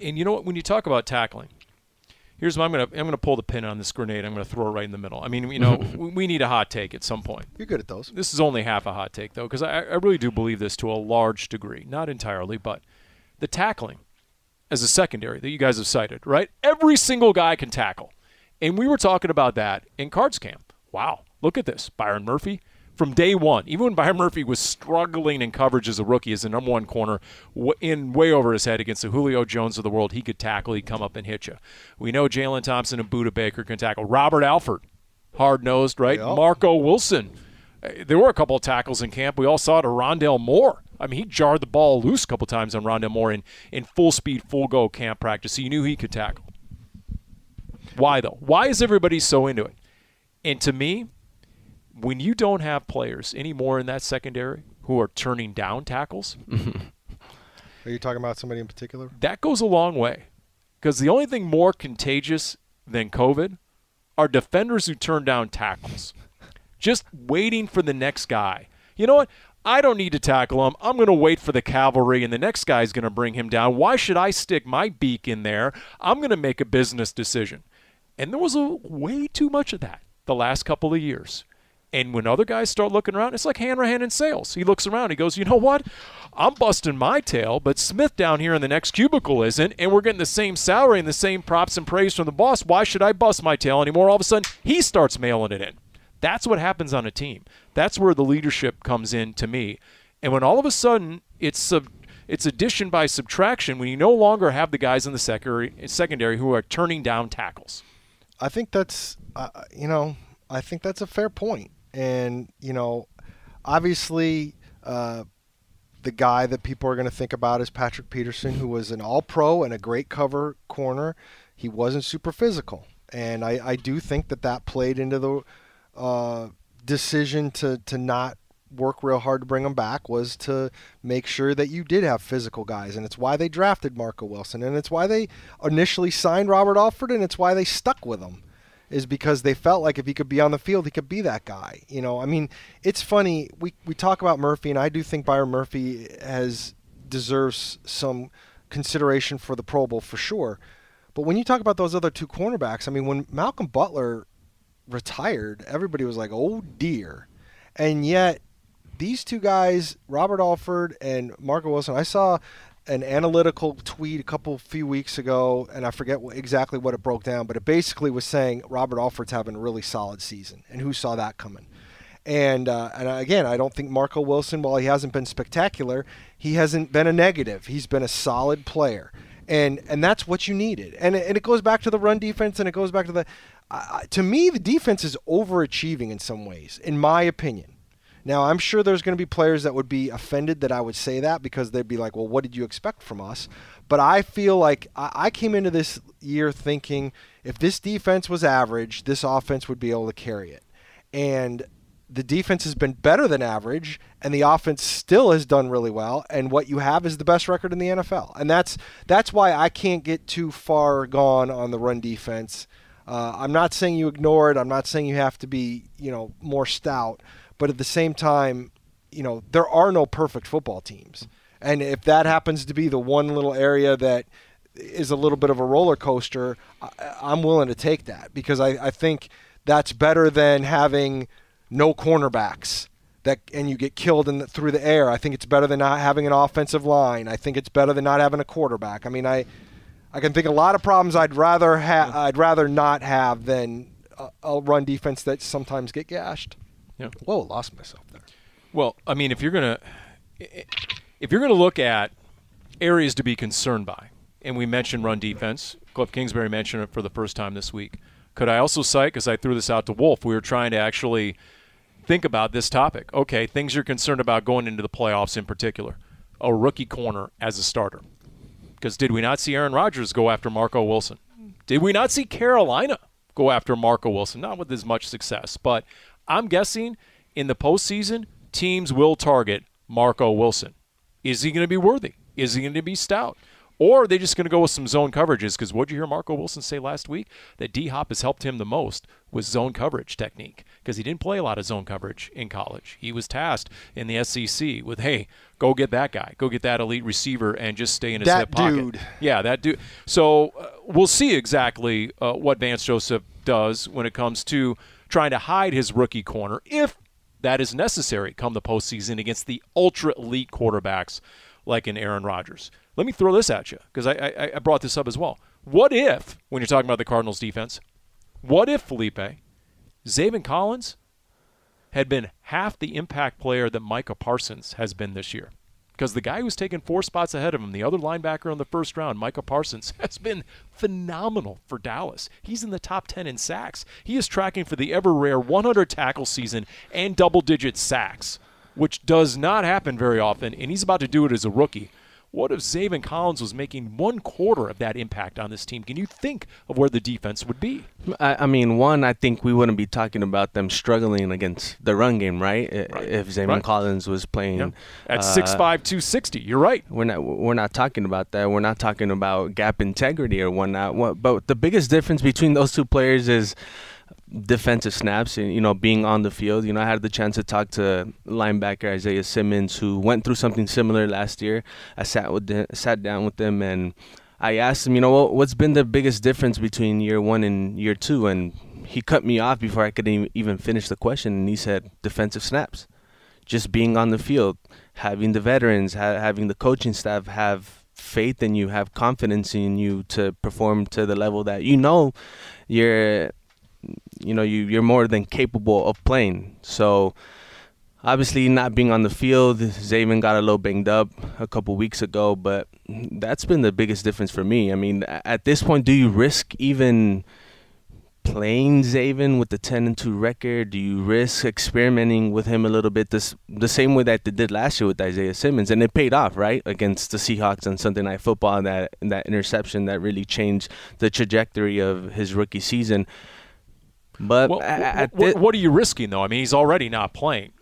and you know what? When you talk about tackling, here's what I'm gonna I'm gonna pull the pin on this grenade. I'm gonna throw it right in the middle. I mean, you know, we, we need a hot take at some point. You're good at those. This is only half a hot take though, because I, I really do believe this to a large degree, not entirely, but the tackling as a secondary that you guys have cited, right? Every single guy can tackle, and we were talking about that in Cards Camp. Wow, look at this, Byron Murphy. From day one, even when Byron Murphy was struggling in coverage as a rookie, as the number one corner, in way over his head against the Julio Jones of the world, he could tackle. He'd come up and hit you. We know Jalen Thompson and Budda Baker can tackle. Robert Alford, hard nosed, right? Yep. Marco Wilson, uh, there were a couple of tackles in camp. We all saw it. Rondale Moore. I mean, he jarred the ball loose a couple times on Rondale Moore in, in full speed, full go camp practice. So you knew he could tackle. Why though? Why is everybody so into it? And to me, when you don't have players anymore in that secondary who are turning down tackles, Are you talking about somebody in particular? that goes a long way. Because the only thing more contagious than COVID are defenders who turn down tackles, just waiting for the next guy. You know what? I don't need to tackle him. I'm going to wait for the cavalry, and the next guy's going to bring him down. Why should I stick my beak in there? I'm going to make a business decision. And there was a way too much of that the last couple of years. And when other guys start looking around, it's like Hanrahan in sales. He looks around, he goes, you know what? I'm busting my tail, but Smith down here in the next cubicle isn't, and we're getting the same salary and the same props and praise from the boss. Why should I bust my tail anymore? All of a sudden, he starts mailing it in. That's what happens on a team. That's where the leadership comes in to me. And when all of a sudden it's sub, it's addition by subtraction when you no longer have the guys in the secondary, secondary who are turning down tackles. I think that's uh, you know I think that's a fair point, and you know, obviously. Uh, the guy that people are going to think about is Patrick Peterson, who was an all pro and a great cover corner. He wasn't super physical. And I, I do think that that played into the uh, decision to, to not work real hard to bring him back was to make sure that you did have physical guys. And it's why they drafted Marco Wilson. And it's why they initially signed Robert Alford. And it's why they stuck with him is because they felt like if he could be on the field, he could be that guy. You know, I mean, it's funny. We we talk about Murphy, and I do think Byron Murphy has deserves some consideration for the Pro Bowl for sure. But when you talk about those other two cornerbacks, I mean, when Malcolm Butler retired, everybody was like, "Oh dear," and yet these two guys, Robert Alford and Marco Wilson, I saw an analytical tweet a couple few weeks ago, and I forget exactly what it broke down, but it basically was saying Robert Alford's having a really solid season, and who saw that coming? And uh, and again, I don't think Marco Wilson, while he hasn't been spectacular, he hasn't been a negative. He's been a solid player, and and that's what you needed. And and it goes back to the run defense, and it goes back to the. Uh, to me, the defense is overachieving in some ways, in my opinion. Now, I'm sure there's going to be players that would be offended that I would say that because they'd be like, well, what did you expect from us? But I feel like I came into this year thinking if this defense was average, this offense would be able to carry it. And the defense has been better than average, and the offense still has done really well. And what you have is the best record in the NFL, and that's that's why I can't get too far gone on the run defense. Uh, I'm not saying you ignore it. I'm not saying you have to be you know more stout, but at the same time, you know there are no perfect football teams, and if that happens to be the one little area that is a little bit of a roller coaster, I, I'm willing to take that because I, I think that's better than having no cornerbacks that and you get killed in the, through the air. I think it's better than not having an offensive line. I think it's better than not having a quarterback. I mean, I I can think of a lot of problems I'd rather ha- I'd rather not have than a, a run defense that sometimes get gashed. Yeah. Whoa, lost myself there. Well, I mean, if you're gonna if you're gonna look at areas to be concerned by, and we mentioned run defense, Cliff Kingsbury mentioned it for the first time this week. Could I also cite, because I threw this out to Wolf, we were trying to actually think about this topic. Okay, things you're concerned about going into the playoffs in particular. A rookie corner as a starter. Because did we not see Aaron Rodgers go after Marco Wilson? Did we not see Carolina go after Marco Wilson. Not with as much success, but I'm guessing in the postseason, teams will target Marco Wilson. Is he going to be worthy? Is he going to be stout? Or are they just going to go with some zone coverages? Because what did you hear Marco Wilson say last week? That D Hop has helped him the most with zone coverage technique because he didn't play a lot of zone coverage in college. He was tasked in the SEC with, hey, go get that guy, go get that elite receiver, and just stay in his That hip pocket. dude. Yeah, that dude. So uh, we'll see exactly uh, what Vance Joseph does when it comes to trying to hide his rookie corner, if that is necessary come the postseason against the ultra elite quarterbacks like in Aaron Rodgers. Let me throw this at you because I, I, I brought this up as well. What if, when you're talking about the Cardinals defense, what if Felipe, Zaven Collins had been half the impact player that Micah Parsons has been this year? Because the guy who's taken four spots ahead of him, the other linebacker on the first round, Micah Parsons, has been phenomenal for Dallas. He's in the top 10 in sacks. He is tracking for the ever rare 100 tackle season and double digit sacks, which does not happen very often, and he's about to do it as a rookie. What if Zaven Collins was making one quarter of that impact on this team? Can you think of where the defense would be? I, I mean, one, I think we wouldn't be talking about them struggling against the run game, right? I- If Zaven Right. Collins was playing Yeah. At uh, 6'5", 260. You're right. We're not we're not talking about that. We're not talking about gap integrity or whatnot. What, but the biggest difference between those two players is defensive snaps and you know being on the field. You know, I had the chance to talk to linebacker Isaiah Simmons, who went through something similar last year. I sat with the, sat down with them and I asked him, you know, what, what's been the biggest difference between year one and year two? And he cut me off before I could even finish the question, and he said defensive snaps just being on the field, having the veterans, ha- having the coaching staff have faith in you, have confidence in you to perform to the level that you know you're, you know, you you're more than capable of playing. So. Obviously, not being on the field, Zaven got a little banged up a couple weeks ago, but that's been the biggest difference for me. I mean, at this point, do you risk even playing Zaven with the 10 and 2 record? Do you risk experimenting with him a little bit this the same way that they did last year with Isaiah Simmons and it paid off, right? Against the Seahawks on Sunday Night Football that that interception that really changed the trajectory of his rookie season. But Well, a- wh- at wh- thi- what are you risking, though? I mean, he's already not playing.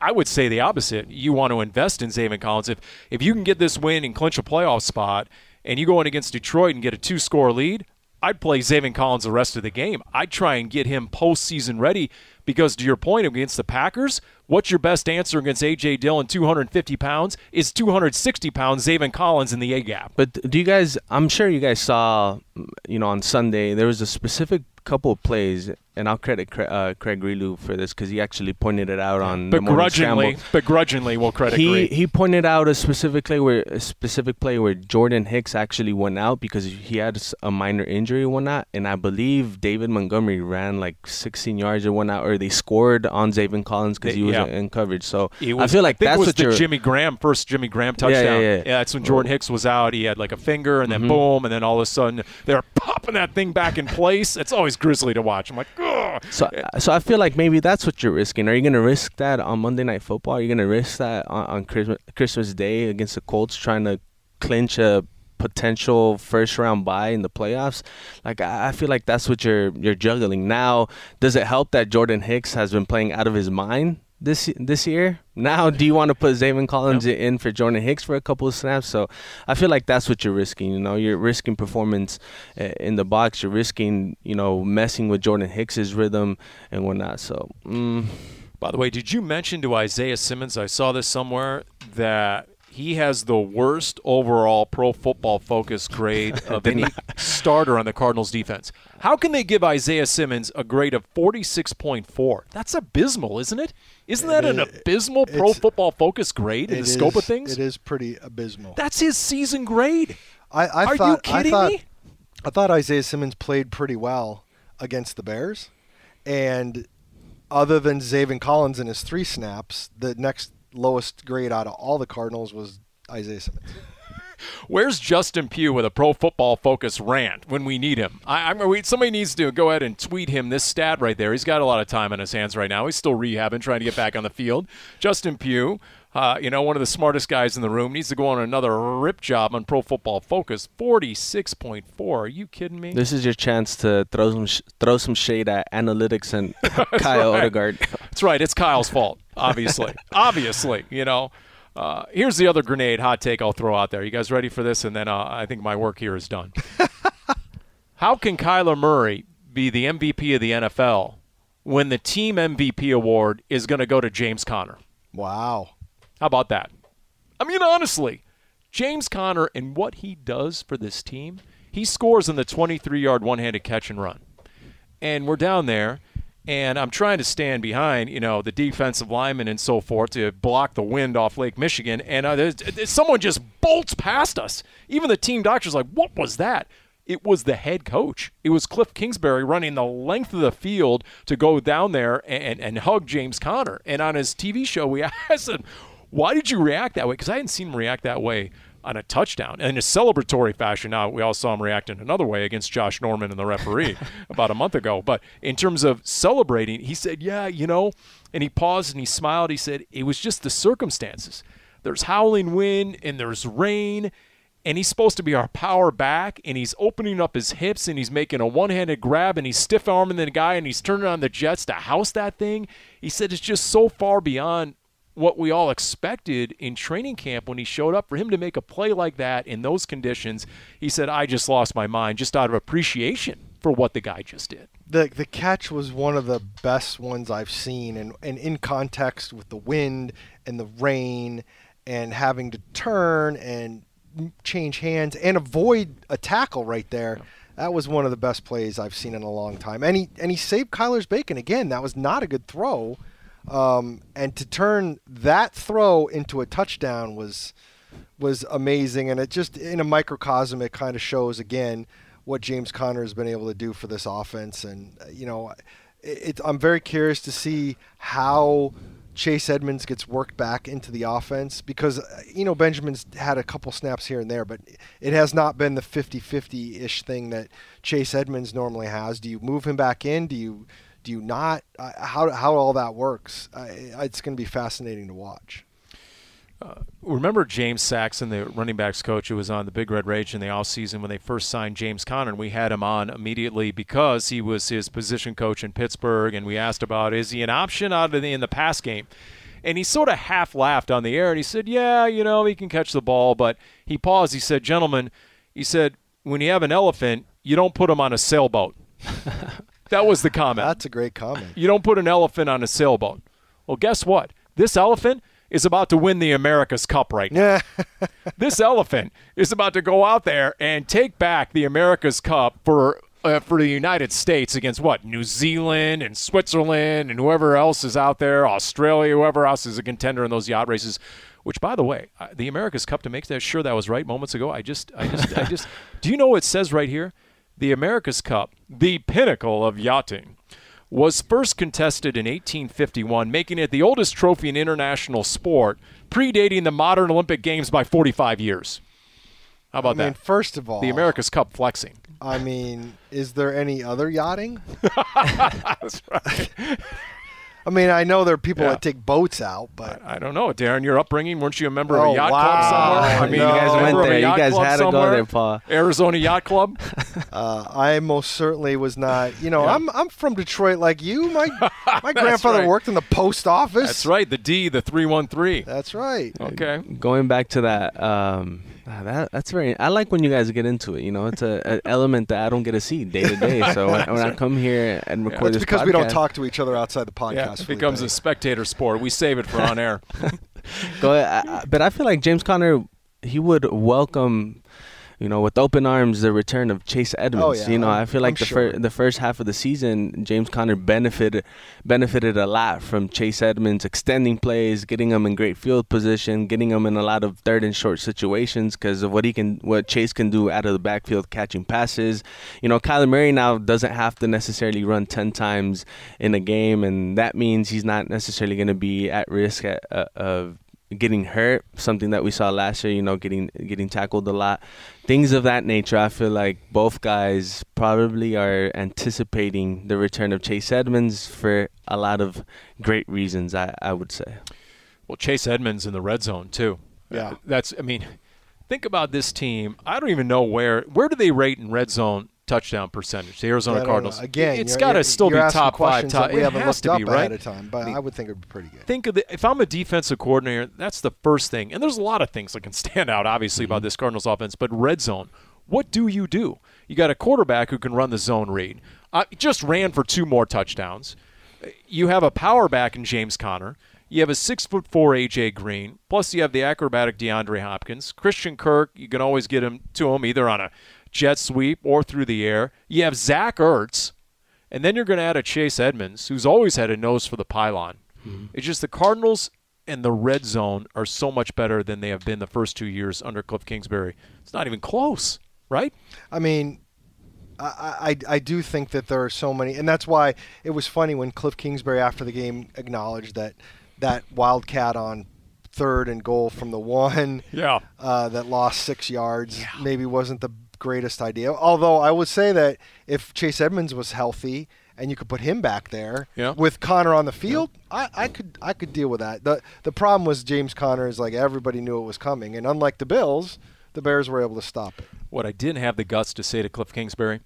I, would say the opposite. You want to invest in Zaven Collins. If if you can get this win and clinch a playoff spot, and you go in against Detroit and get a two-score lead, I'd play Zaven Collins the rest of the game. I'd try and get him postseason ready because, to your point, against the Packers, what's your best answer against A.J. Dillon, 250 pounds, is 260 pounds Zaven Collins in the A gap. But do you guys? I'm sure you guys saw, you know, on Sunday there was a specific couple of plays, and I'll credit Cra- uh, Craig Grialou for this because he actually pointed it out on the morning Begrudgingly, we'll credit He Green. he pointed out a specific play where a specific play where Jordan Hicks actually went out because he had a minor injury and whatnot, and I believe David Montgomery ran like 16 yards or whatnot, or they scored on Zaven Collins because he was yeah. in coverage. So was, I feel like think that's was what the. Jimmy Graham first Jimmy Graham touchdown. Yeah, yeah, touchdown. yeah. that's when Jordan Hicks was out. He had like a finger, and then Mm-hmm. boom, and then all of a sudden they're popping that thing back in place. It's always grisly to watch. I'm like, ugh. So, so I feel like maybe that's what you're risking. Are you to risk that on Monday Night Football? Are you to risk that on, on Christmas, Christmas Day against the Colts, trying to clinch a potential first round bye in the playoffs? Like I I feel like that's what you're you're juggling. Now, does it help that Jordan Hicks has been playing out of his mind this this year? Now, do you want to put Zaven Collins in for Jordan Hicks for a couple of snaps? So, I feel like that's what you're risking. You know, you're risking performance uh, in the box. You're risking, you know, messing with Jordan Hicks's rhythm and whatnot. So, mm, By the way, did you mention to Isaiah Simmons? I saw this somewhere that he has the worst overall Pro Football Focus grade of any starter on the Cardinals defense. How can they give Isaiah Simmons a grade of 46.4? That's abysmal, isn't it? Isn't that an abysmal Pro it's- Football Focus grade in the scope of things? It is pretty abysmal. That's his season grade. I, I Are thought, you kidding I thought, me? I thought Isaiah Simmons played pretty well against the Bears, and other than Zaven Collins in his three snaps, the next lowest grade out of all the Cardinals was Isaiah Simmons. Where's Justin Pugh with a Pro Football Focus rant when we need him? I, somebody needs to go ahead and tweet him this stat right there. He's got a lot of time on his hands right now. He's still rehabbing, trying to get back on the field. Justin Pugh, Uh, you know, one of the smartest guys in the room needs to go on another rip job on Pro Football Focus. Forty-six point four. Are you kidding me? This is your chance to throw some sh- throw some shade at analytics and Kyle right. Odegard. That's right. It's Kyle's fault, obviously. obviously, you know. Uh, here's the other grenade hot take I'll throw out there. You guys ready for this? And then uh, I think my work here is done. How can Kyler Murray be the MVP of the NFL when the team MVP award is going to go to James Conner? Wow. How about that? I mean, honestly, James Conner and what he does for this team, he scores in the 23 yard one handed catch and run. And we're down there, and I'm trying to stand behind, you know, the defensive linemen and so forth to block the wind off Lake Michigan. And uh, there's, there's, someone just bolts past us. Even the team doctor's like, what was that? It was the head coach. It was Cliff Kingsbury running the length of the field to go down there and, and hug James Conner. And on his TV show, we asked him, why did you react that way? Because I hadn't seen him react that way on a touchdown and in a celebratory fashion. Now we all saw him react in another way against Josh Norman and the referee about a month ago. But in terms of celebrating, he said, "Yeah, you know," and he paused and he smiled. He said, "It was just the circumstances. There's howling wind and there's rain." And he's supposed to be our power back, and he's opening up his hips, and he's making a one-handed grab, and he's stiff arming the guy, and he's turning on the jets to house that thing. He said it's just so far beyond what we all expected in training camp when he showed up for him to make a play like that in those conditions he said i just lost my mind just out of appreciation for what the guy just did the the catch was one of the best ones I've seen and and in context with the wind and the rain and having to turn and change hands and avoid a tackle right there. That was one of the best plays I've seen in a long time. And he and he saved Kyler's bacon again. That was not a good throw. Um, and to turn that throw into a touchdown was was amazing, and it just in a microcosm it kind of shows again what James Conner has been able to do for this offense. And uh, you know, it, I'm very curious to see how Chase Edmonds gets worked back into the offense because uh, you know Benjamin's had a couple snaps here and there, but it has not been the 50-50 ish thing that Chase Edmonds normally has. Do you move him back in? Do you do you not? Uh, how how all that works? Uh, it's going to be fascinating to watch. Uh, remember James Saxon, the running backs coach who was on the Big Red Rage in the offseason when they first signed James Conner, and we had him on immediately because he was his position coach in Pittsburgh, and we asked about is he an option out of the, in the pass game, and he sort of half laughed on the air, and he said, "Yeah, you know, he can catch the ball," but he paused. He said, "Gentlemen," he said, "when you have an elephant, you don't put him on a sailboat." that was the comment. That's a great comment. You don't put an elephant on a sailboat. Well, guess what? This elephant is about to win the America's Cup right now. this elephant is about to go out there and take back the America's Cup for uh, for the United States against what New Zealand and Switzerland and whoever else is out there, Australia, whoever else is a contender in those yacht races. Which, by the way, uh, the America's Cup to make that sure that was right moments ago. I just, I just, I just. Do you know what it says right here? The America's Cup, the pinnacle of yachting, was first contested in 1851, making it the oldest trophy in international sport, predating the modern Olympic Games by 45 years. How about that? I mean, that? first of all, The America's Cup flexing. I mean, is there any other yachting? That's right. I mean, I know there are people Yeah. that take boats out, but I don't know, Darren. Your upbringing, weren't you a member of Oh, a yacht wow. club somewhere? I mean, No. you guys went member of a there. You guys had to go there, Paul. Arizona Yacht Club. uh, I most certainly was not. You know, Yeah. I'm I'm from Detroit, like you. My my grandfather right. worked in the post office. That's right. The D, the three one three. That's right. Okay. Going back to that, um, ah, that that's very. I like when you guys get into it. You know, it's a, an element that I don't get to see day to day. So when, when I come here and record Well, it's this because we don't talk to each other outside the podcast. Yeah, it becomes a spectator sport. We save it for on air. Go ahead. I- I- but I feel like James Conner, he would welcome, you know, with open arms the return of Chase Edmonds. Oh, yeah, you know, I'm- I feel like I'm the sure. fir- the first half of the season, James Conner benefited benefited a lot from Chase Edmonds extending plays, getting him in great field position, getting him in a lot of third and short situations because of what he can, what Chase can do out of the backfield catching passes. You know, Kyler Murray now doesn't have to necessarily run ten times in a game, and that means he's not necessarily going to be at risk at, uh, of getting hurt, something that we saw last year, you know, getting getting tackled a lot. Things of that nature, I feel like both guys probably are anticipating the return of Chase Edmonds for a lot of great reasons, I, I would say. Well, Chase Edmonds in the red zone too. Yeah. That's. I mean, think about this team. I don't even know where where do they rate in red zone touchdown percentage? The Arizona I don't know. Cardinals. Again, it's got to still be top five. Top. we it haven't has looked to be right. of time, but I would think it'd be pretty good. Think of the, if I'm a defensive coordinator, that's the first thing. And there's a lot of things that can stand out, obviously, Mm-hmm. about this Cardinals offense. But red zone, what do you do? You got a quarterback who can run the zone read. Uh, just ran for two more touchdowns. You have a power back in James Conner. You have a six foot four AJ Green. Plus, you have the acrobatic DeAndre Hopkins. Christian Kirk, you can always get him to him either on a jet sweep or through the air. You have Zach Ertz. And then you're going to add a Chase Edmonds, who's always had a nose for the pylon. It's just the Cardinals and the red zone are so much better than they have been the first two years under Cliff Kingsbury. It's not even close, right? I mean, I, I I do think that there are so many, and that's why it was funny when Cliff Kingsbury after the game acknowledged that that wildcat on third and goal from the one Yeah. uh, that lost six yards maybe wasn't the greatest idea. Although I would say that if Chase Edmonds was healthy and you could put him back there Yeah. with Conner on the field, I, I could I could deal with that. the The problem was James Conner is like everybody knew it was coming, and unlike the Bills, the Bears were able to stop it. What I didn't have the guts to say to Cliff Kingsbury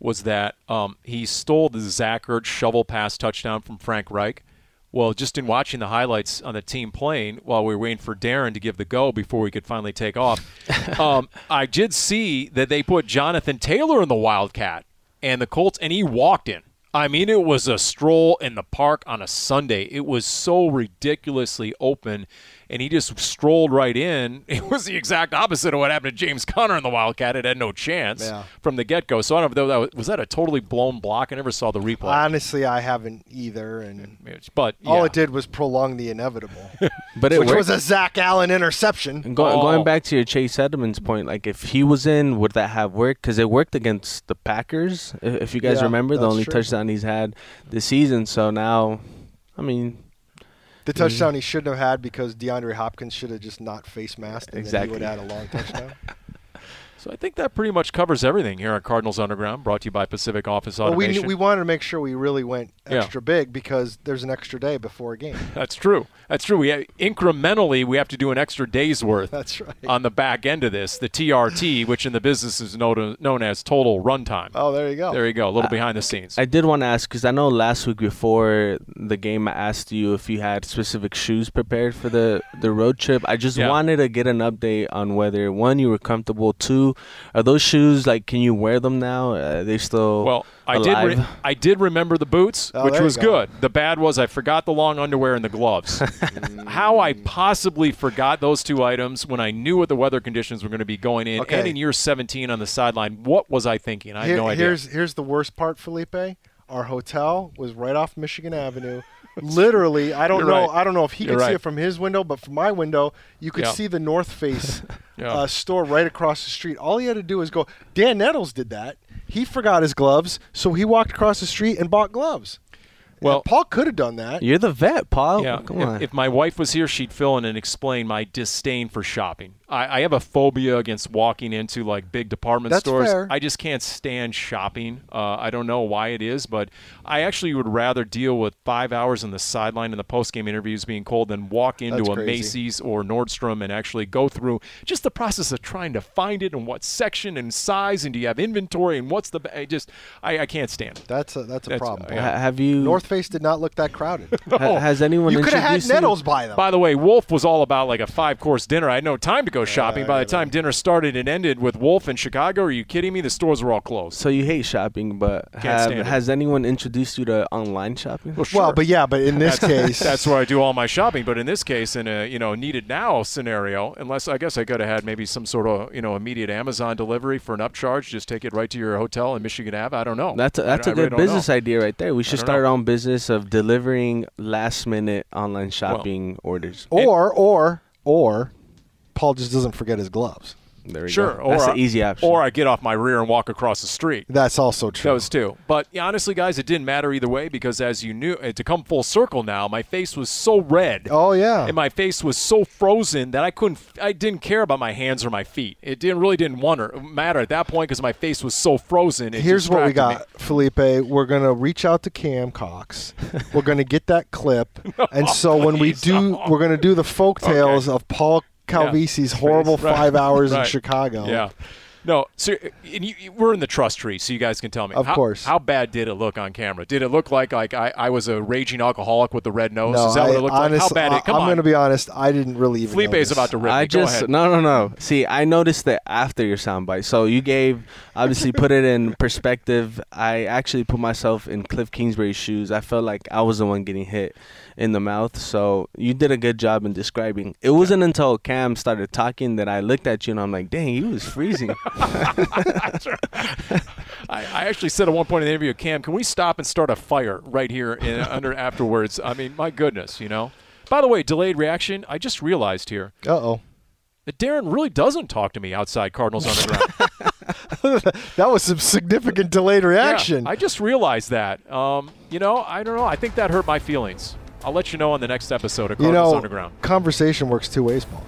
was that um, he stole the Zach Ertz shovel pass touchdown from Frank Reich. Well, just in watching the highlights on the team playing while we were waiting for Darren to give the go before we could finally take off, um, I did see that they put Jonathan Taylor in the Wildcat and the Colts, and he walked in. I mean, it was a stroll in the park on a Sunday. It was so ridiculously open, and he just strolled right in. It was the exact opposite of what happened to James Conner in the Wildcat. It had no chance Yeah. from the get go. So I don't know if that was, was that a totally blown block. I never saw the replay. Honestly, I haven't either, and but all it did was prolong the inevitable, But it which worked. was a Zach Allen interception. And go, Oh. Going back to your Chase Edmonds point, like if he was in, would that have worked? Because it worked against the Packers. If, if you guys Yeah, remember, the only true. touchdown he's had this season. So now, I mean, The mm-hmm. touchdown he shouldn't have had because DeAndre Hopkins should have just not face masked, and Exactly. then he would have had a long touchdown. So I think that pretty much covers everything here on Cardinals Underground, brought to you by Pacific Office Automation. well, we we wanted to make sure we really went Yeah. extra big because there's an extra day before a game. That's true. That's true. We incrementally we have to do an extra day's worth That's right. on the back end of this, the TRT, which in the business is known, known as total runtime. oh, there you go. There you go, a little behind the scenes. I did want to ask because I know last week before the game, I asked you if you had specific shoes prepared for the the road trip. I just Yeah. wanted to get an update on whether one you were comfortable. Two, are those shoes like can you wear them now? Uh, they still Well, I did. Re- I did remember the boots, Oh, which was go. good. The bad was I forgot the long underwear and the gloves. How I possibly forgot those two items when I knew what the weather conditions were going to be going in, Okay. and in year 17 on the sideline. What was I thinking? I had Here- no idea. Here's here's the worst part, Felipe. Our hotel was right off Michigan Avenue. Literally, I don't You're know. right. I don't know if he You're could see it from his window, but from my window, you could Yeah. see the North Face Yeah. uh, store right across the street. All he had to do was go. Dan Nettles did that. He forgot his gloves, so he walked across the street and bought gloves. Well- And Paul could have done that. You're the vet, Paul. Yeah, Come if, on. if my wife was here, she'd fill in and explain my disdain for shopping. I, I have a phobia against walking into like big department That's stores. fair. I just can't stand shopping. Uh, I don't know why it is, but I actually would rather deal with five hours on the sideline in the post-game interviews being cold than walk into That's a crazy. Macy's or Nordstrom and actually go through just the process of trying to find it and what section and size and do you have inventory and what's the I just I, I can't stand it. That's a that's a That's- problem. Paul. yeah. Have you North Face did not look that crowded. ha- has anyone you could have had Nettles buy them. By the way, Wolf was all about like a five course dinner. I had no time to go shopping. By the yeah, time dinner started and ended with Wolf in Chicago, are you kidding me? The stores were all closed. So you hate shopping, but have, has anyone introduced you to online shopping? Well, sure. Well, but yeah, but in this case, that's where I do all my shopping. But in this case, in a you know needed now scenario, unless I guess I could have had maybe some sort of you know immediate Amazon delivery for an upcharge, just take it right to your hotel in Michigan Ave. I don't know. That's a, I- that's I a really good don't business know. idea right there. We should start know. our own business of delivering last minute online shopping orders. or or or Paul just doesn't forget his gloves. There we Sure, go. or That's I- the easy option. Or I get off my rear and walk across the street. That's also true. Those two. But yeah, honestly, guys, it didn't matter either way because as you knew, uh, to come full circle now, my face was so red. oh yeah. And my face was so frozen that I couldn't, I didn't care about my hands or my feet. It didn't really didn't wonder, matter at that point because my face was so frozen. It Here's what we distracted got, Felipe. We're gonna reach out to Cam Cox. we're gonna get that clip, and so when we do, no. we're gonna do the folk tales of Paul Calvisi's horrible Right. five hours in Chicago. Yeah. No, so and you, you- we're in the trust tree, so you guys can tell me. Of how, course. How bad did it look on camera? Did it look like like I, I was a raging alcoholic with the red nose? No, Is that I, what it looked like? How honest- bad? I, it? Come I'm gonna be honest. I didn't really even. Felipe's notice. about to rip I me. Go just ahead. no no no. See, I noticed that after your soundbite. So you gave obviously put it in perspective. I actually put myself in Cliff Kingsbury's shoes. I felt like I was the one getting hit in the mouth. So you did a good job in describing. It wasn't until Cam started talking that I looked at you and I'm like, dang, he was freezing. I, I actually said at one point in the interview, Cam, can we stop and start a fire right here in, under afterwards? I mean, my goodness, you know. By the way, delayed reaction. I just realized here Uh oh. that Darren really doesn't talk to me outside Cardinals on Underground. That was some significant delayed reaction. Yeah, I just realized that. Um, you know, I don't know. I think that hurt my feelings. I'll let you know on the next episode of you Cardinals know, Underground. conversation works two ways, Paul.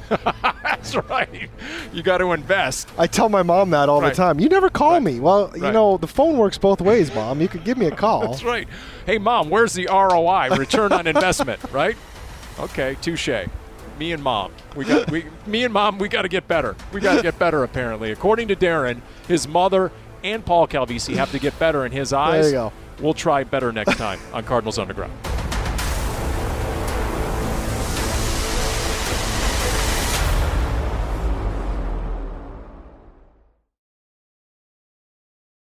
That's right. You got to invest. I tell my mom that all Right. the time. You never call me. Well, you know, the phone works both ways, mom. You could give me a call. That's right. Hey, mom, where's the ROI, return on investment? Right? Okay, touche. Me and mom, we got we. Me and mom, we got to get better. We got to get better. Apparently, according to Darren, his mother and Paul Calvisi have to get better in his eyes. There you go. We'll try better next time on Cardinals Underground.